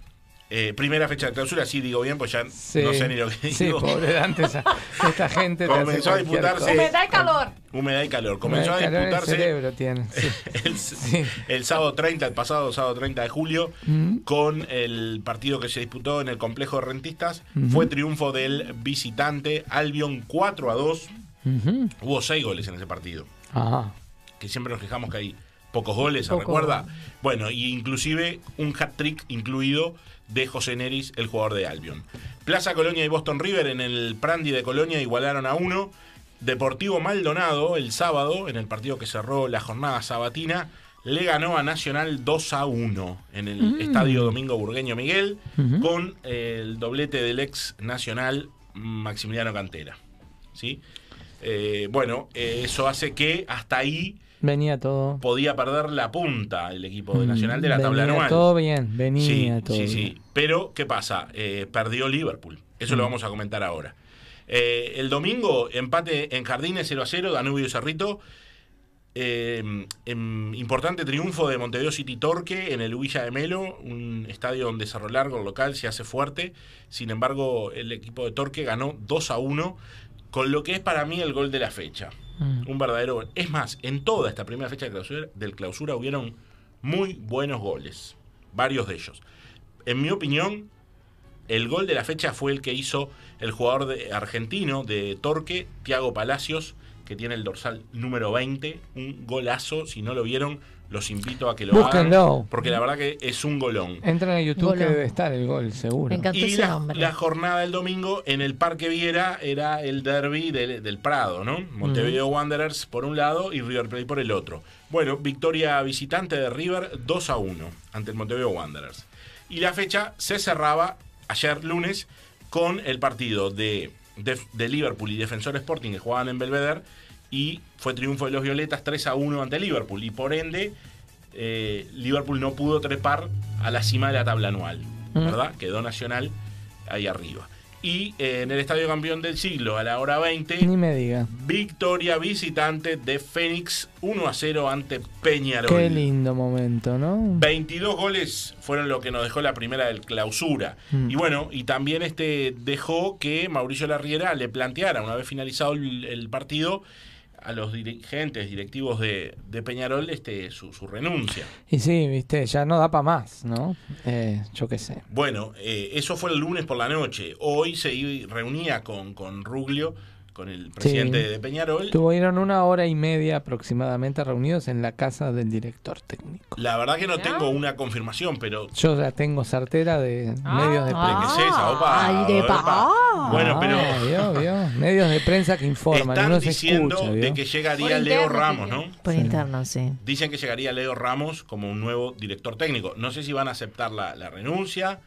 Eh, primera fecha de clausura, sí digo bien, pues ya Sí. no sé ni lo que Sí, digo. pobre Dante, esa- [LAUGHS] esta gente Comenzó a disputarse-. Humedad y calor. Humedad y calor. Comenzó a Calor en el disputarse cerebro tiene. sí. [LAUGHS] el, Sí. el sábado 30, el pasado sábado 30 de julio, Mm. con el partido que se disputó en el complejo de rentistas. Ujú. Fue triunfo del visitante Albion 4 a 2. Ujú. Hubo 6 goles en ese partido. Ajá. Que siempre nos quejamos que hay pocos goles, ¿se Poco. recuerda? Bueno, y inclusive un hat-trick incluido de José Neris, el jugador de Albion. Plaza Colonia y Boston River en el Prandi de Colonia igualaron a uno. Deportivo Maldonado el sábado, en el partido que cerró la jornada sabatina, le ganó a Nacional 2 a 1 en el Mm. Estadio Domingo Burgueño Miguel, con eh, el doblete del ex Nacional Maximiliano Cantera. ¿Sí? Eh, bueno, eh, eso hace que hasta ahí Venía todo. podía perder la punta el equipo de Nacional de la Venía tabla anual. todo bien, venía sí, todo sí, bien. sí. Pero, ¿qué pasa? Eh, perdió Liverpool. Eso lo vamos a comentar ahora. Eh, el domingo, empate en Jardines 0 a 0, Danubio y Cerrito. Eh, em, importante triunfo de Montevideo City Torque en el Villa de Melo, un estadio donde Cerro Largo, el local, se hace fuerte. Sin embargo, el equipo de Torque ganó 2 a 1, con lo que es para mí el gol de la fecha. Mm. Un verdadero gol. Es más, en toda esta primera fecha de clausura, del clausura hubieron muy buenos goles. Varios de ellos. En mi opinión, el gol de la fecha fue el que hizo el jugador de- argentino de Torque, Tiago Palacios, que tiene el dorsal número 20. Un golazo. Si no lo vieron, los invito a que lo Búsquenlo. hagan. Porque la verdad que es un golón. Entran a YouTube que Golón. debe estar el gol, seguro. Y la, la jornada del domingo en el Parque Viera era el derby del, del Prado, ¿no? Montevideo Wanderers por un lado y River Plate por el otro. Bueno, victoria visitante de River 2 a 1 ante el Montevideo Wanderers. Y la fecha se cerraba ayer lunes con el partido de, de, de Liverpool y Defensor Sporting que jugaban en Belvedere y fue triunfo de los Violetas 3 a 1 ante Liverpool y por ende eh, Liverpool no pudo trepar a la cima de la tabla anual, Mm. ¿verdad? Quedó Nacional ahí arriba. Y eh, en el Estadio Campeón del Siglo, a la hora 20, Ni me diga. victoria visitante de Fénix 1 a 0 ante Peñarol. Qué lindo momento, ¿no? 22 goles fueron lo que nos dejó la primera del clausura. Mm. Y bueno, y también este dejó que Mauricio Larriera le planteara, una vez finalizado el, el partido, a los dirigentes, directivos de, de Peñarol, este, su, su renuncia. Y sí, viste, ya no da para más, ¿no? Eh, yo qué sé. Bueno, eh, eso fue el lunes por la noche. Hoy se reunía con, con Ruglio con el presidente de Peñarol. Tuvieron una hora y media aproximadamente reunidos en la casa del director técnico. La verdad que no tengo una confirmación, pero Yo ya tengo certera de medios de ¿de prensa. qué es esa? Opa, Ay, de opa. pa- Bueno, pero Ah, vio, vio. Medios de prensa que informan. están diciendo escucha, de que llegaría Leo Ramos, ¿no? Por interno, sí. Dicen que llegaría Leo Ramos como un nuevo director técnico. No sé si van a aceptar la, la renuncia.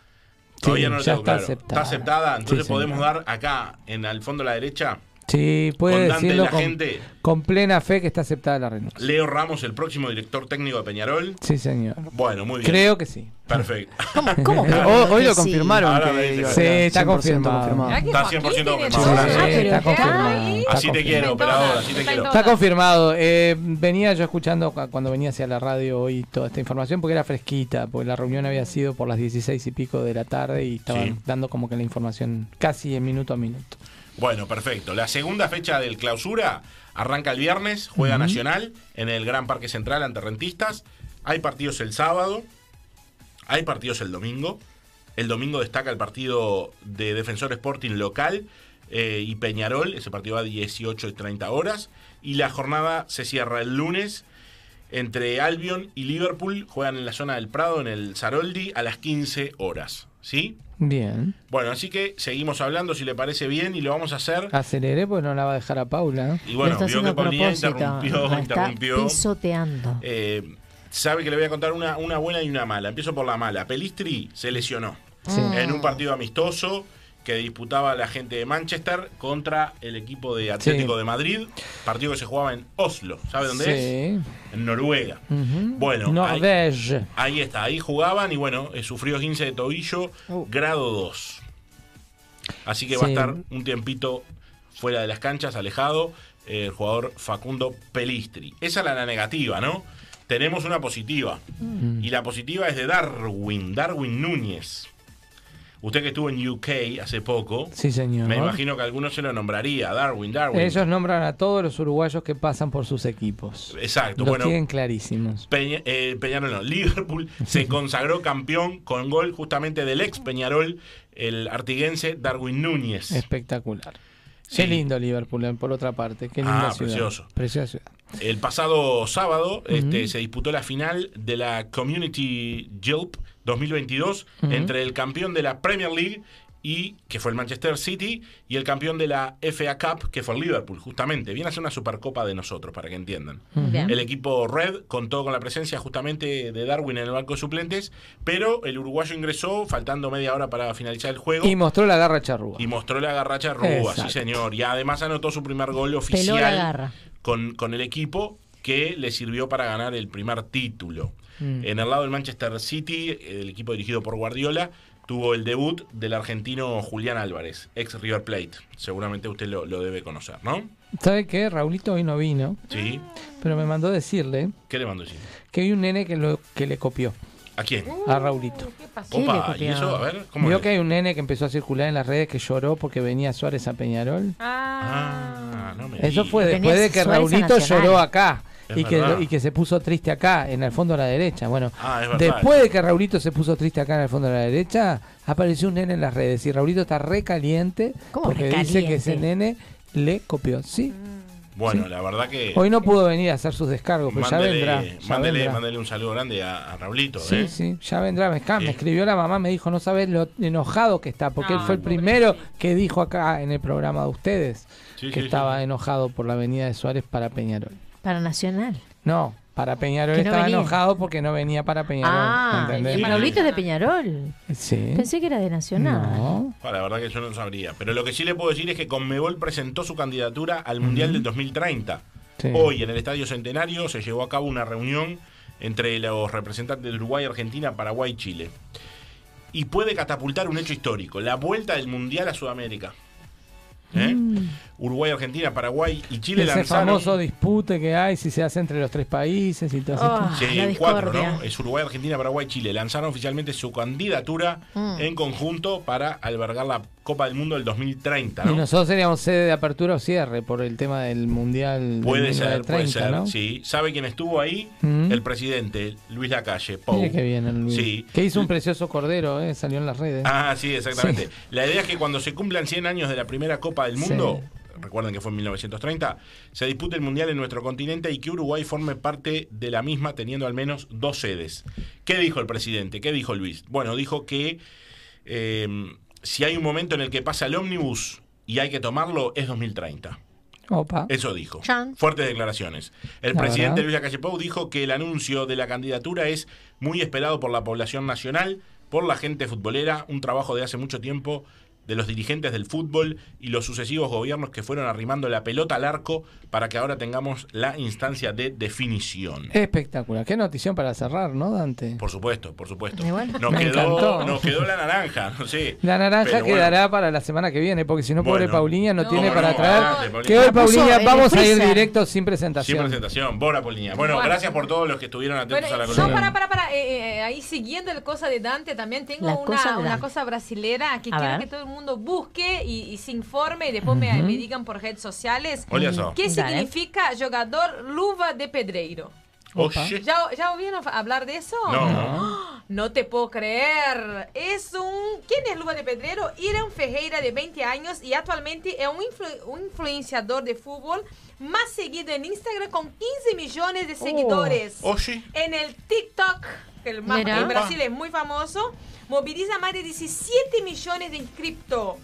Todavía Sí, no lo ya tengo está claro. aceptada. Está aceptada. Entonces Sí, podemos dar acá, en al fondo a la derecha, Sí, puede decirlo la con, gente. con plena fe que está aceptada la renuncia. Leo Ramos, el próximo director técnico de Peñarol. Sí, señor. Bueno, muy bien. Creo que sí. Perfecto. [LAUGHS] ¿Cómo [LAUGHS] Hoy, lo confirmaron. Que Sí, está 100% confirmado. Está Joaquín 100% tiene confirmado. Sí, está ¿qué confirmado. Así te quiero, operador, así te quiero. Está confirmado. Eh, venía yo escuchando cu- cuando venía hacia la radio hoy toda esta información porque era fresquita, porque la reunión había sido por las 16 y pico de la tarde y estaban Sí. dando como que la información casi en minuto a minuto. Bueno, perfecto. La segunda fecha del clausura arranca el viernes, juega Nacional en el Gran Parque Central ante Rentistas. Hay partidos el sábado, hay partidos el domingo. El domingo destaca el partido de Defensor Sporting local eh, y Peñarol, ese partido va a 18 y 30 horas. Y la jornada se cierra el lunes entre Albion y Liverpool. Juegan en la zona del Prado, en el Saroldi, a las 15 horas. ¿Sí? Bien. Bueno, así que seguimos hablando si le parece bien y lo vamos a hacer. Aceleré porque no la va a dejar a Paula. Y bueno, vio haciendo que Paulina interrumpió, La está interrumpió. pisoteando. Eh, sabe que le voy a contar una, una buena y una mala. Empiezo por la mala. Pelistri se lesionó Sí. en un partido amistoso que disputaba la gente de Manchester contra el equipo de Atlético Sí. de Madrid. Partido que se jugaba en Oslo. ¿Sabe dónde es? En Noruega. Bueno, ahí, está. Ahí jugaban y bueno, eh, sufrió 15 de tobillo, grado 2. Así que va a estar un tiempito fuera de las canchas, alejado, eh, el jugador Facundo Pelistri. Esa es la, la negativa, ¿no? Tenemos una positiva. Mm. Y la positiva es de Darwin, Darwin Núñez. Usted que estuvo en UK hace poco, Sí, señor. me imagino que alguno se lo nombraría. Darwin, Darwin. Ellos nombran a todos los uruguayos que pasan por sus equipos. Exacto, Los bueno. tienen clarísimos. Peña- eh, Peñarol no, Liverpool [LAUGHS] se consagró campeón con gol justamente del ex Peñarol, el artiguense Darwin Núñez. Espectacular. Qué lindo Liverpool, eh, por otra parte. Qué linda Ah, ciudad. precioso. Preciosa ciudad. El pasado sábado este, se disputó la final de la Community Shield 2022 Ujú. entre el campeón de la Premier League y que fue el Manchester City y el campeón de la FA Cup que fue el Liverpool justamente viene a ser una supercopa de nosotros para que entiendan Bien. el equipo Red contó con la presencia justamente de Darwin en el banco de suplentes pero el uruguayo ingresó faltando media hora para finalizar el juego Y mostró la garra charrúa. y mostró la garracha Rúa, sí señor. Y además anotó su primer gol la oficial garra. con, con el equipo que le sirvió para ganar el primer título. Mm. En el lado del Manchester City, el equipo dirigido por Guardiola, tuvo el debut del argentino Julián Álvarez, ex River Plate. Seguramente usted lo, lo debe conocer, ¿no? ¿Sabe qué? Raulito hoy no vino, Sí. pero me mandó decirle ¿Qué le mando decir? que hay un nene que, lo, que le copió ¿A quién? a Raulito. ¿Qué pasó? ¿Qué le Opa, ¿y eso? A ver, ¿cómo Vio es? que hay un nene que empezó a circular en las redes que lloró porque venía Suárez a Peñarol. Ah, Ah, no me Eso fue después de que Suárez Raulito lloró acá. Y que, y que se puso triste acá, en el fondo a la derecha. Bueno, Ah, después de que Raulito se puso triste acá en el fondo a la derecha, apareció un nene en las redes. Y Raulito está re caliente ¿Cómo porque recaliente? dice que ese nene le copió. Sí, Bueno, Sí. la verdad que... hoy no pudo venir a hacer sus descargos, pero ya vendrá. ya mándele, vendrá. mándele un saludo grande a, a Raulito, Sí, ¿eh? sí, ya vendrá. Me, me Sí. escribió la mamá, me dijo, no sabes lo enojado que está, porque él Ay, fue el primero que dijo acá en el programa de ustedes Sí, que sí, estaba sí. enojado por la venida de Suárez para Peñarol. Para Nacional. No, para Peñarol no estaba venía. enojado porque no venía para Peñarol. Ah, ¿entendés? y Raulito es de Peñarol. Sí. Pensé que era de Nacional. No. Ah, la verdad que yo no sabría. Pero lo que sí le puedo decir es que Conmebol presentó su candidatura al Mundial del 2030. Sí. Hoy en el Estadio Centenario se llevó a cabo una reunión entre los representantes de Uruguay, Argentina, Paraguay y Chile. Y puede catapultar un hecho histórico, la vuelta del Mundial a Sudamérica. ¿Eh? Uruguay, Argentina, Paraguay y Chile Mm. Ese lanzaron... famoso dispute que hay si se hace entre los tres países y todo eso. Ah, Sí, la cuatro. ¿no? Es Uruguay, Argentina, Paraguay, Chile. Lanzaron oficialmente su candidatura Mm. en conjunto para albergar la Copa del Mundo del 2030, ¿no? Y nosotros seríamos sede de apertura o cierre por el tema del Mundial Puede del ser, del 30, puede ser, ¿no? sí. ¿Sabe quién estuvo ahí? Mm. El presidente, Luis Lacalle, Pou. Mire qué bien el Luis. Sí. Que hizo un precioso cordero, ¿eh? salió en las redes. Ah, sí, exactamente. La idea es que cuando se cumplan 100 años de la primera Copa del Mundo, recuerden que fue en 1930, se dispute el Mundial en nuestro continente y que Uruguay forme parte de la misma teniendo al menos dos sedes. ¿Qué dijo el presidente? ¿Qué dijo Luis? Bueno, dijo que eh, si hay un momento en el que pasa el ómnibus y hay que tomarlo, es 2030. Opa. Eso dijo. Chan. Fuertes declaraciones. El La presidente verdad. Luis Lacalle Pou dijo que el anuncio de la candidatura es muy esperado por la población nacional, por la gente futbolera, un trabajo de hace mucho tiempo de los dirigentes del fútbol y los sucesivos gobiernos que fueron arrimando la pelota al arco para que ahora tengamos la instancia de definición. Espectacular. Qué notición para cerrar, ¿no, Dante? Por supuesto, por supuesto. Bueno. Nos, Me quedó, encantó. nos quedó la naranja, [LAUGHS] no sé. La naranja Pero bueno. quedará para la semana que viene, porque si no, pobre Bueno. Paulinha no, No, tiene no, para traer. adelante. Que hoy, vamos a ir directo sin Sin presentación. presentación, Bora Poliña. Bueno, Bueno. gracias por todos los que estuvieron atentos Bueno, a la yo columna. para, para, para, eh, eh, ahí siguiendo el cosa de Dante, también tengo La cosa una, una cosa brasilera que A quiero ver. que todo el mundo busque y, y se informe y después me, Ujú. me digan por redes sociales. Olha só. ¿Qué Dale. significa jugador luva de pedreiro? Oye. ¿Ya, ¿Ya oyeron hablar de eso? No. [GASPS] No te puedo creer. Es un... ¿Quién es Luva de Pedreiro? Irán Ferreira, de 20 años, y actualmente es un, influ- un influenciador de fútbol más seguido en Instagram con 15 millones de seguidores. Oye. En el TikTok, que el más, en Brasil es muy famoso, moviliza más de 17 millones de inscriptos.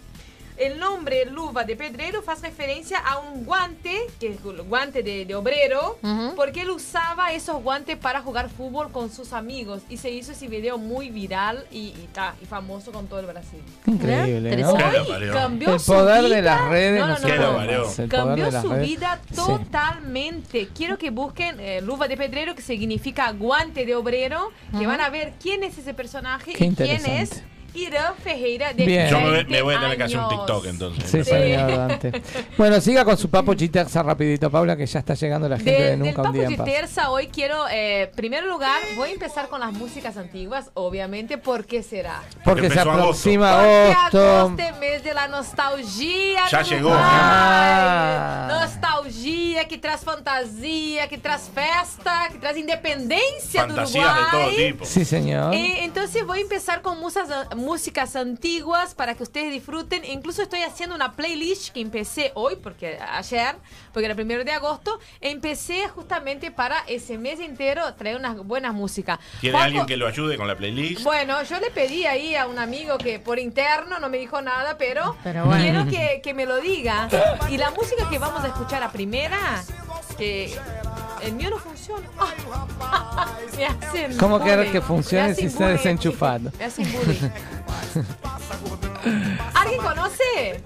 El nombre luva de pedreiro hace referencia a un guante, que es el guante de, de obrero, Ujú. porque él usaba esos guantes para jugar fútbol con sus amigos. Y se hizo ese video muy viral y, y, ta, y famoso con todo el Brasil. Increíble, ¿no? Hoy cambió El su poder vida. de las redes No, no, no, Cambió su redes. vida Sí. totalmente. Quiero que busquen eh, Luva de Pedrero, que significa guante de obrero, que van a ver quién es ese personaje Qué y quién es. Irán Ferreira de Bien. Yo me, 20 me voy a tener que hacer un. TikTok entonces. Sí, señor Dante. [LAUGHS] Bueno, siga con su papo chiterza rapidito, Paula, que ya está llegando la gente De- de, del Nunca un Papo Día en hoy quiero, eh, primer lugar, voy a empezar con las músicas antiguas, obviamente, ¿por qué será? Porque se empezó agosto. aproxima Porque agosto. agosto es mes de la nostalgia. Ya llegó. Ah. Nostalgia que traz fantasia, que traz festa, que traz independência do Fantasías de Uruguai. todo tipo. Sí, señor. Eh, entonces voy a empezar con musas- músicas antiguas para que ustedes disfruten. Incluso estoy haciendo una playlist que empecé hoy, porque ayer, porque era el primero de agosto, empecé justamente para ese mes entero traer unas buenas músicas. ¿Tiene Juanjo- alguien que lo ayude con la playlist? bueno, yo le pedí ahí a un amigo que por interno no me dijo nada, pero, Pero bueno. quiero que, que me lo diga. Y la música que vamos a escuchar a primera, que el mío no funciona. Ah, [LAUGHS] me hacen [LAUGHS] ¿Cómo querés bullying, que funcione si está desenchufado? Me hacen bullying. [LAUGHS] ¿Alguien conoce?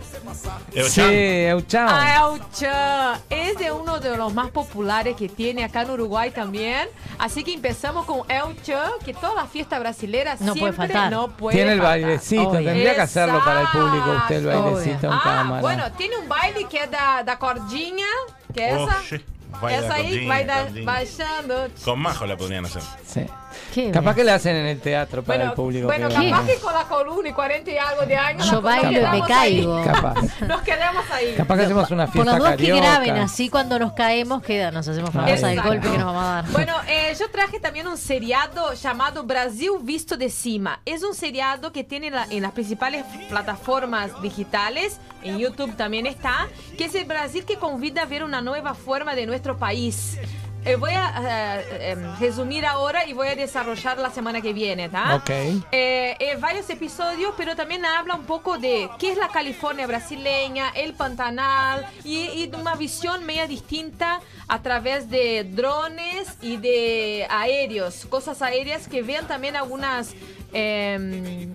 Sí, Euchao. A El Chan. Es de uno de los más populares que tiene acá en Uruguay también. Así que empezamos con El Chan, que toda la fiesta brasilera No puede siempre faltar. no puede Tiene el faltar. bailecito, Obvio. tendría que hacerlo para el público usted el bailecito en Ah, cámara. bueno, tiene un baile que es da, da cordinha, que é esa. Oye, baila esa ahí vai cordinha. baixando. Con Majo la podrían hacer. Sí. Qué Capaz bien. que le hacen en el teatro para Bueno, el público. bueno que capaz que con la columna y 40 y algo de años. Yo bailo y me quedamos ahí. caigo. Capaz. [LAUGHS] Nos quedamos ahí. Capaz que hacemos una Por fiesta las dos que graben, así cuando nos caemos, queda, nos hacemos famosa del golpe que nos vamos a dar. Bueno, eh, yo traje también un seriado llamado Brasil Visto de Cima. Es un seriado que tiene la- en las principales plataformas digitales, en YouTube también está, que es el Brasil que convida a ver una nueva forma de nuestro país. Eh, voy a eh, resumir ahora y voy a desarrollar la semana que viene, ¿tá? Ok. Eh, eh, varios episodios, pero también habla un poco de qué es la California brasileña, el Pantanal y, y de una visión media distinta a través de drones y de aéreos, cosas aéreas que vean también algunas em,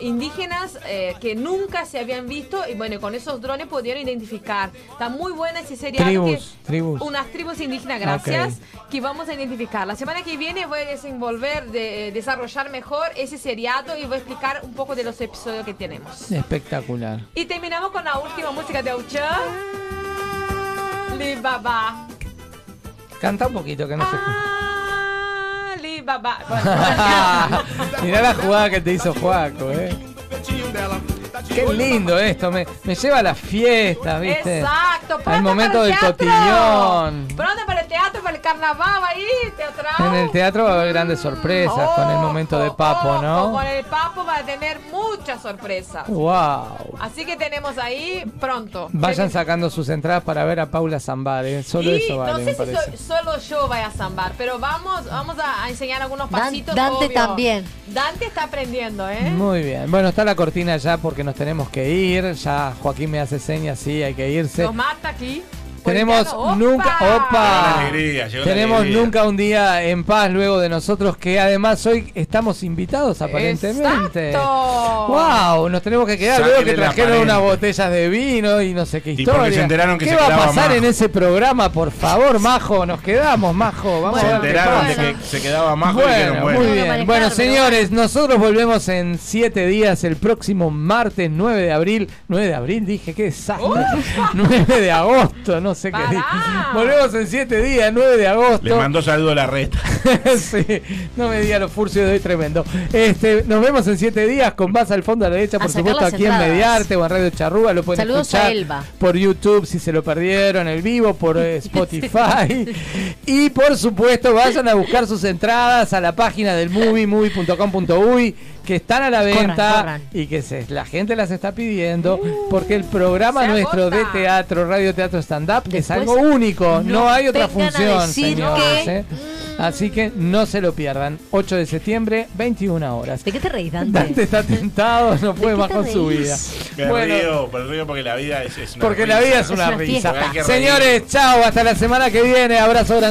indígenas eh, que nunca se habían visto y bueno, con esos drones pudieron identificar. Está muy buena esa serie. Tribus, tribus. Unas tribus indígenas, gracias, que vamos a identificar. La semana que viene voy a desenvolver, de, desarrollar mejor ese seriado y voy a explicar un poco de los episodios que tenemos. Espectacular. Y terminamos con la última música de Auchan. Li Baba. Canta un poquito que no se escucha. [LAUGHS] Bueno. Mirá la jugada que te hizo Juaco, eh. Qué lindo esto, me, me lleva a las fiestas, ¿viste? Exacto, Al pronto momento para el del teatro. cotillón. Pronto para el teatro, para el carnaval ahí, teatral. En el teatro va a haber grandes sorpresas con el momento de Papo, ¿no? Con el Papo va a tener muchas sorpresas. Wow. Así que tenemos ahí pronto. Vayan sacando sus entradas para ver a Paula Zambade. Solo y eso vale, no me sé si parece. so- solo yo voy a zambar, pero vamos, vamos a, a enseñar algunos Dan- pasitos. Dante obvio. también. Dante está aprendiendo, ¿eh? Muy bien. Bueno, está la cortina ya porque nos tenemos que ir. Ya Joaquín me hace señas, sí, hay que irse. Nos mata aquí. Tenemos nunca, ¡opa! alegría, tenemos nunca un día en paz luego de nosotros que además hoy estamos invitados aparentemente. Exacto. Wow, nos tenemos que quedar luego que trajeron unas botellas de vino y no sé qué Y historia. porque se enteraron que ¿Qué se va a pasar Majo. en ese programa, por favor, Majo? Nos quedamos, Majo. Vamos se a ver enteraron de que se quedaba Majo y dijeron, Bueno, bueno. muy bien. Bueno, señores, nosotros volvemos en siete días, el próximo martes 9 de abril. 9 de abril, dije, qué desastre. 9 de agosto, no sé qué Pará. dije. Volvemos en siete días, 9 de agosto. Le mandó saludo a la reta. [LAUGHS] sí, no me diga los furcios de hoy tremendo. Este, nos vemos en siete días con más al fondo a la derecha, A por supuesto, aquí en. Mediarte o en Radio Charrúa. Lo pueden Saludos a escuchar Elba. por YouTube si se lo perdieron, el vivo, por eh, [LAUGHS] [LAUGHS] Spotify. y por supuesto, vayan a buscar sus entradas a la página del movie, movie.com.uy, que están a la venta corran. y que se, la gente las está pidiendo, porque el programa nuestro de teatro, Radio Teatro Stand Up, es algo único. No, no hay otra función, señores. que- ¿eh? Así que no se lo pierdan. 8 de septiembre, 21 horas. ¿De qué te reís, Dante? Dante está tentado, no puede más con su vida. Me Bueno, río, me río porque la vida es, es una porque la vida es una Es una risa. Señores, chao, hasta la semana que viene. Abrazo grande.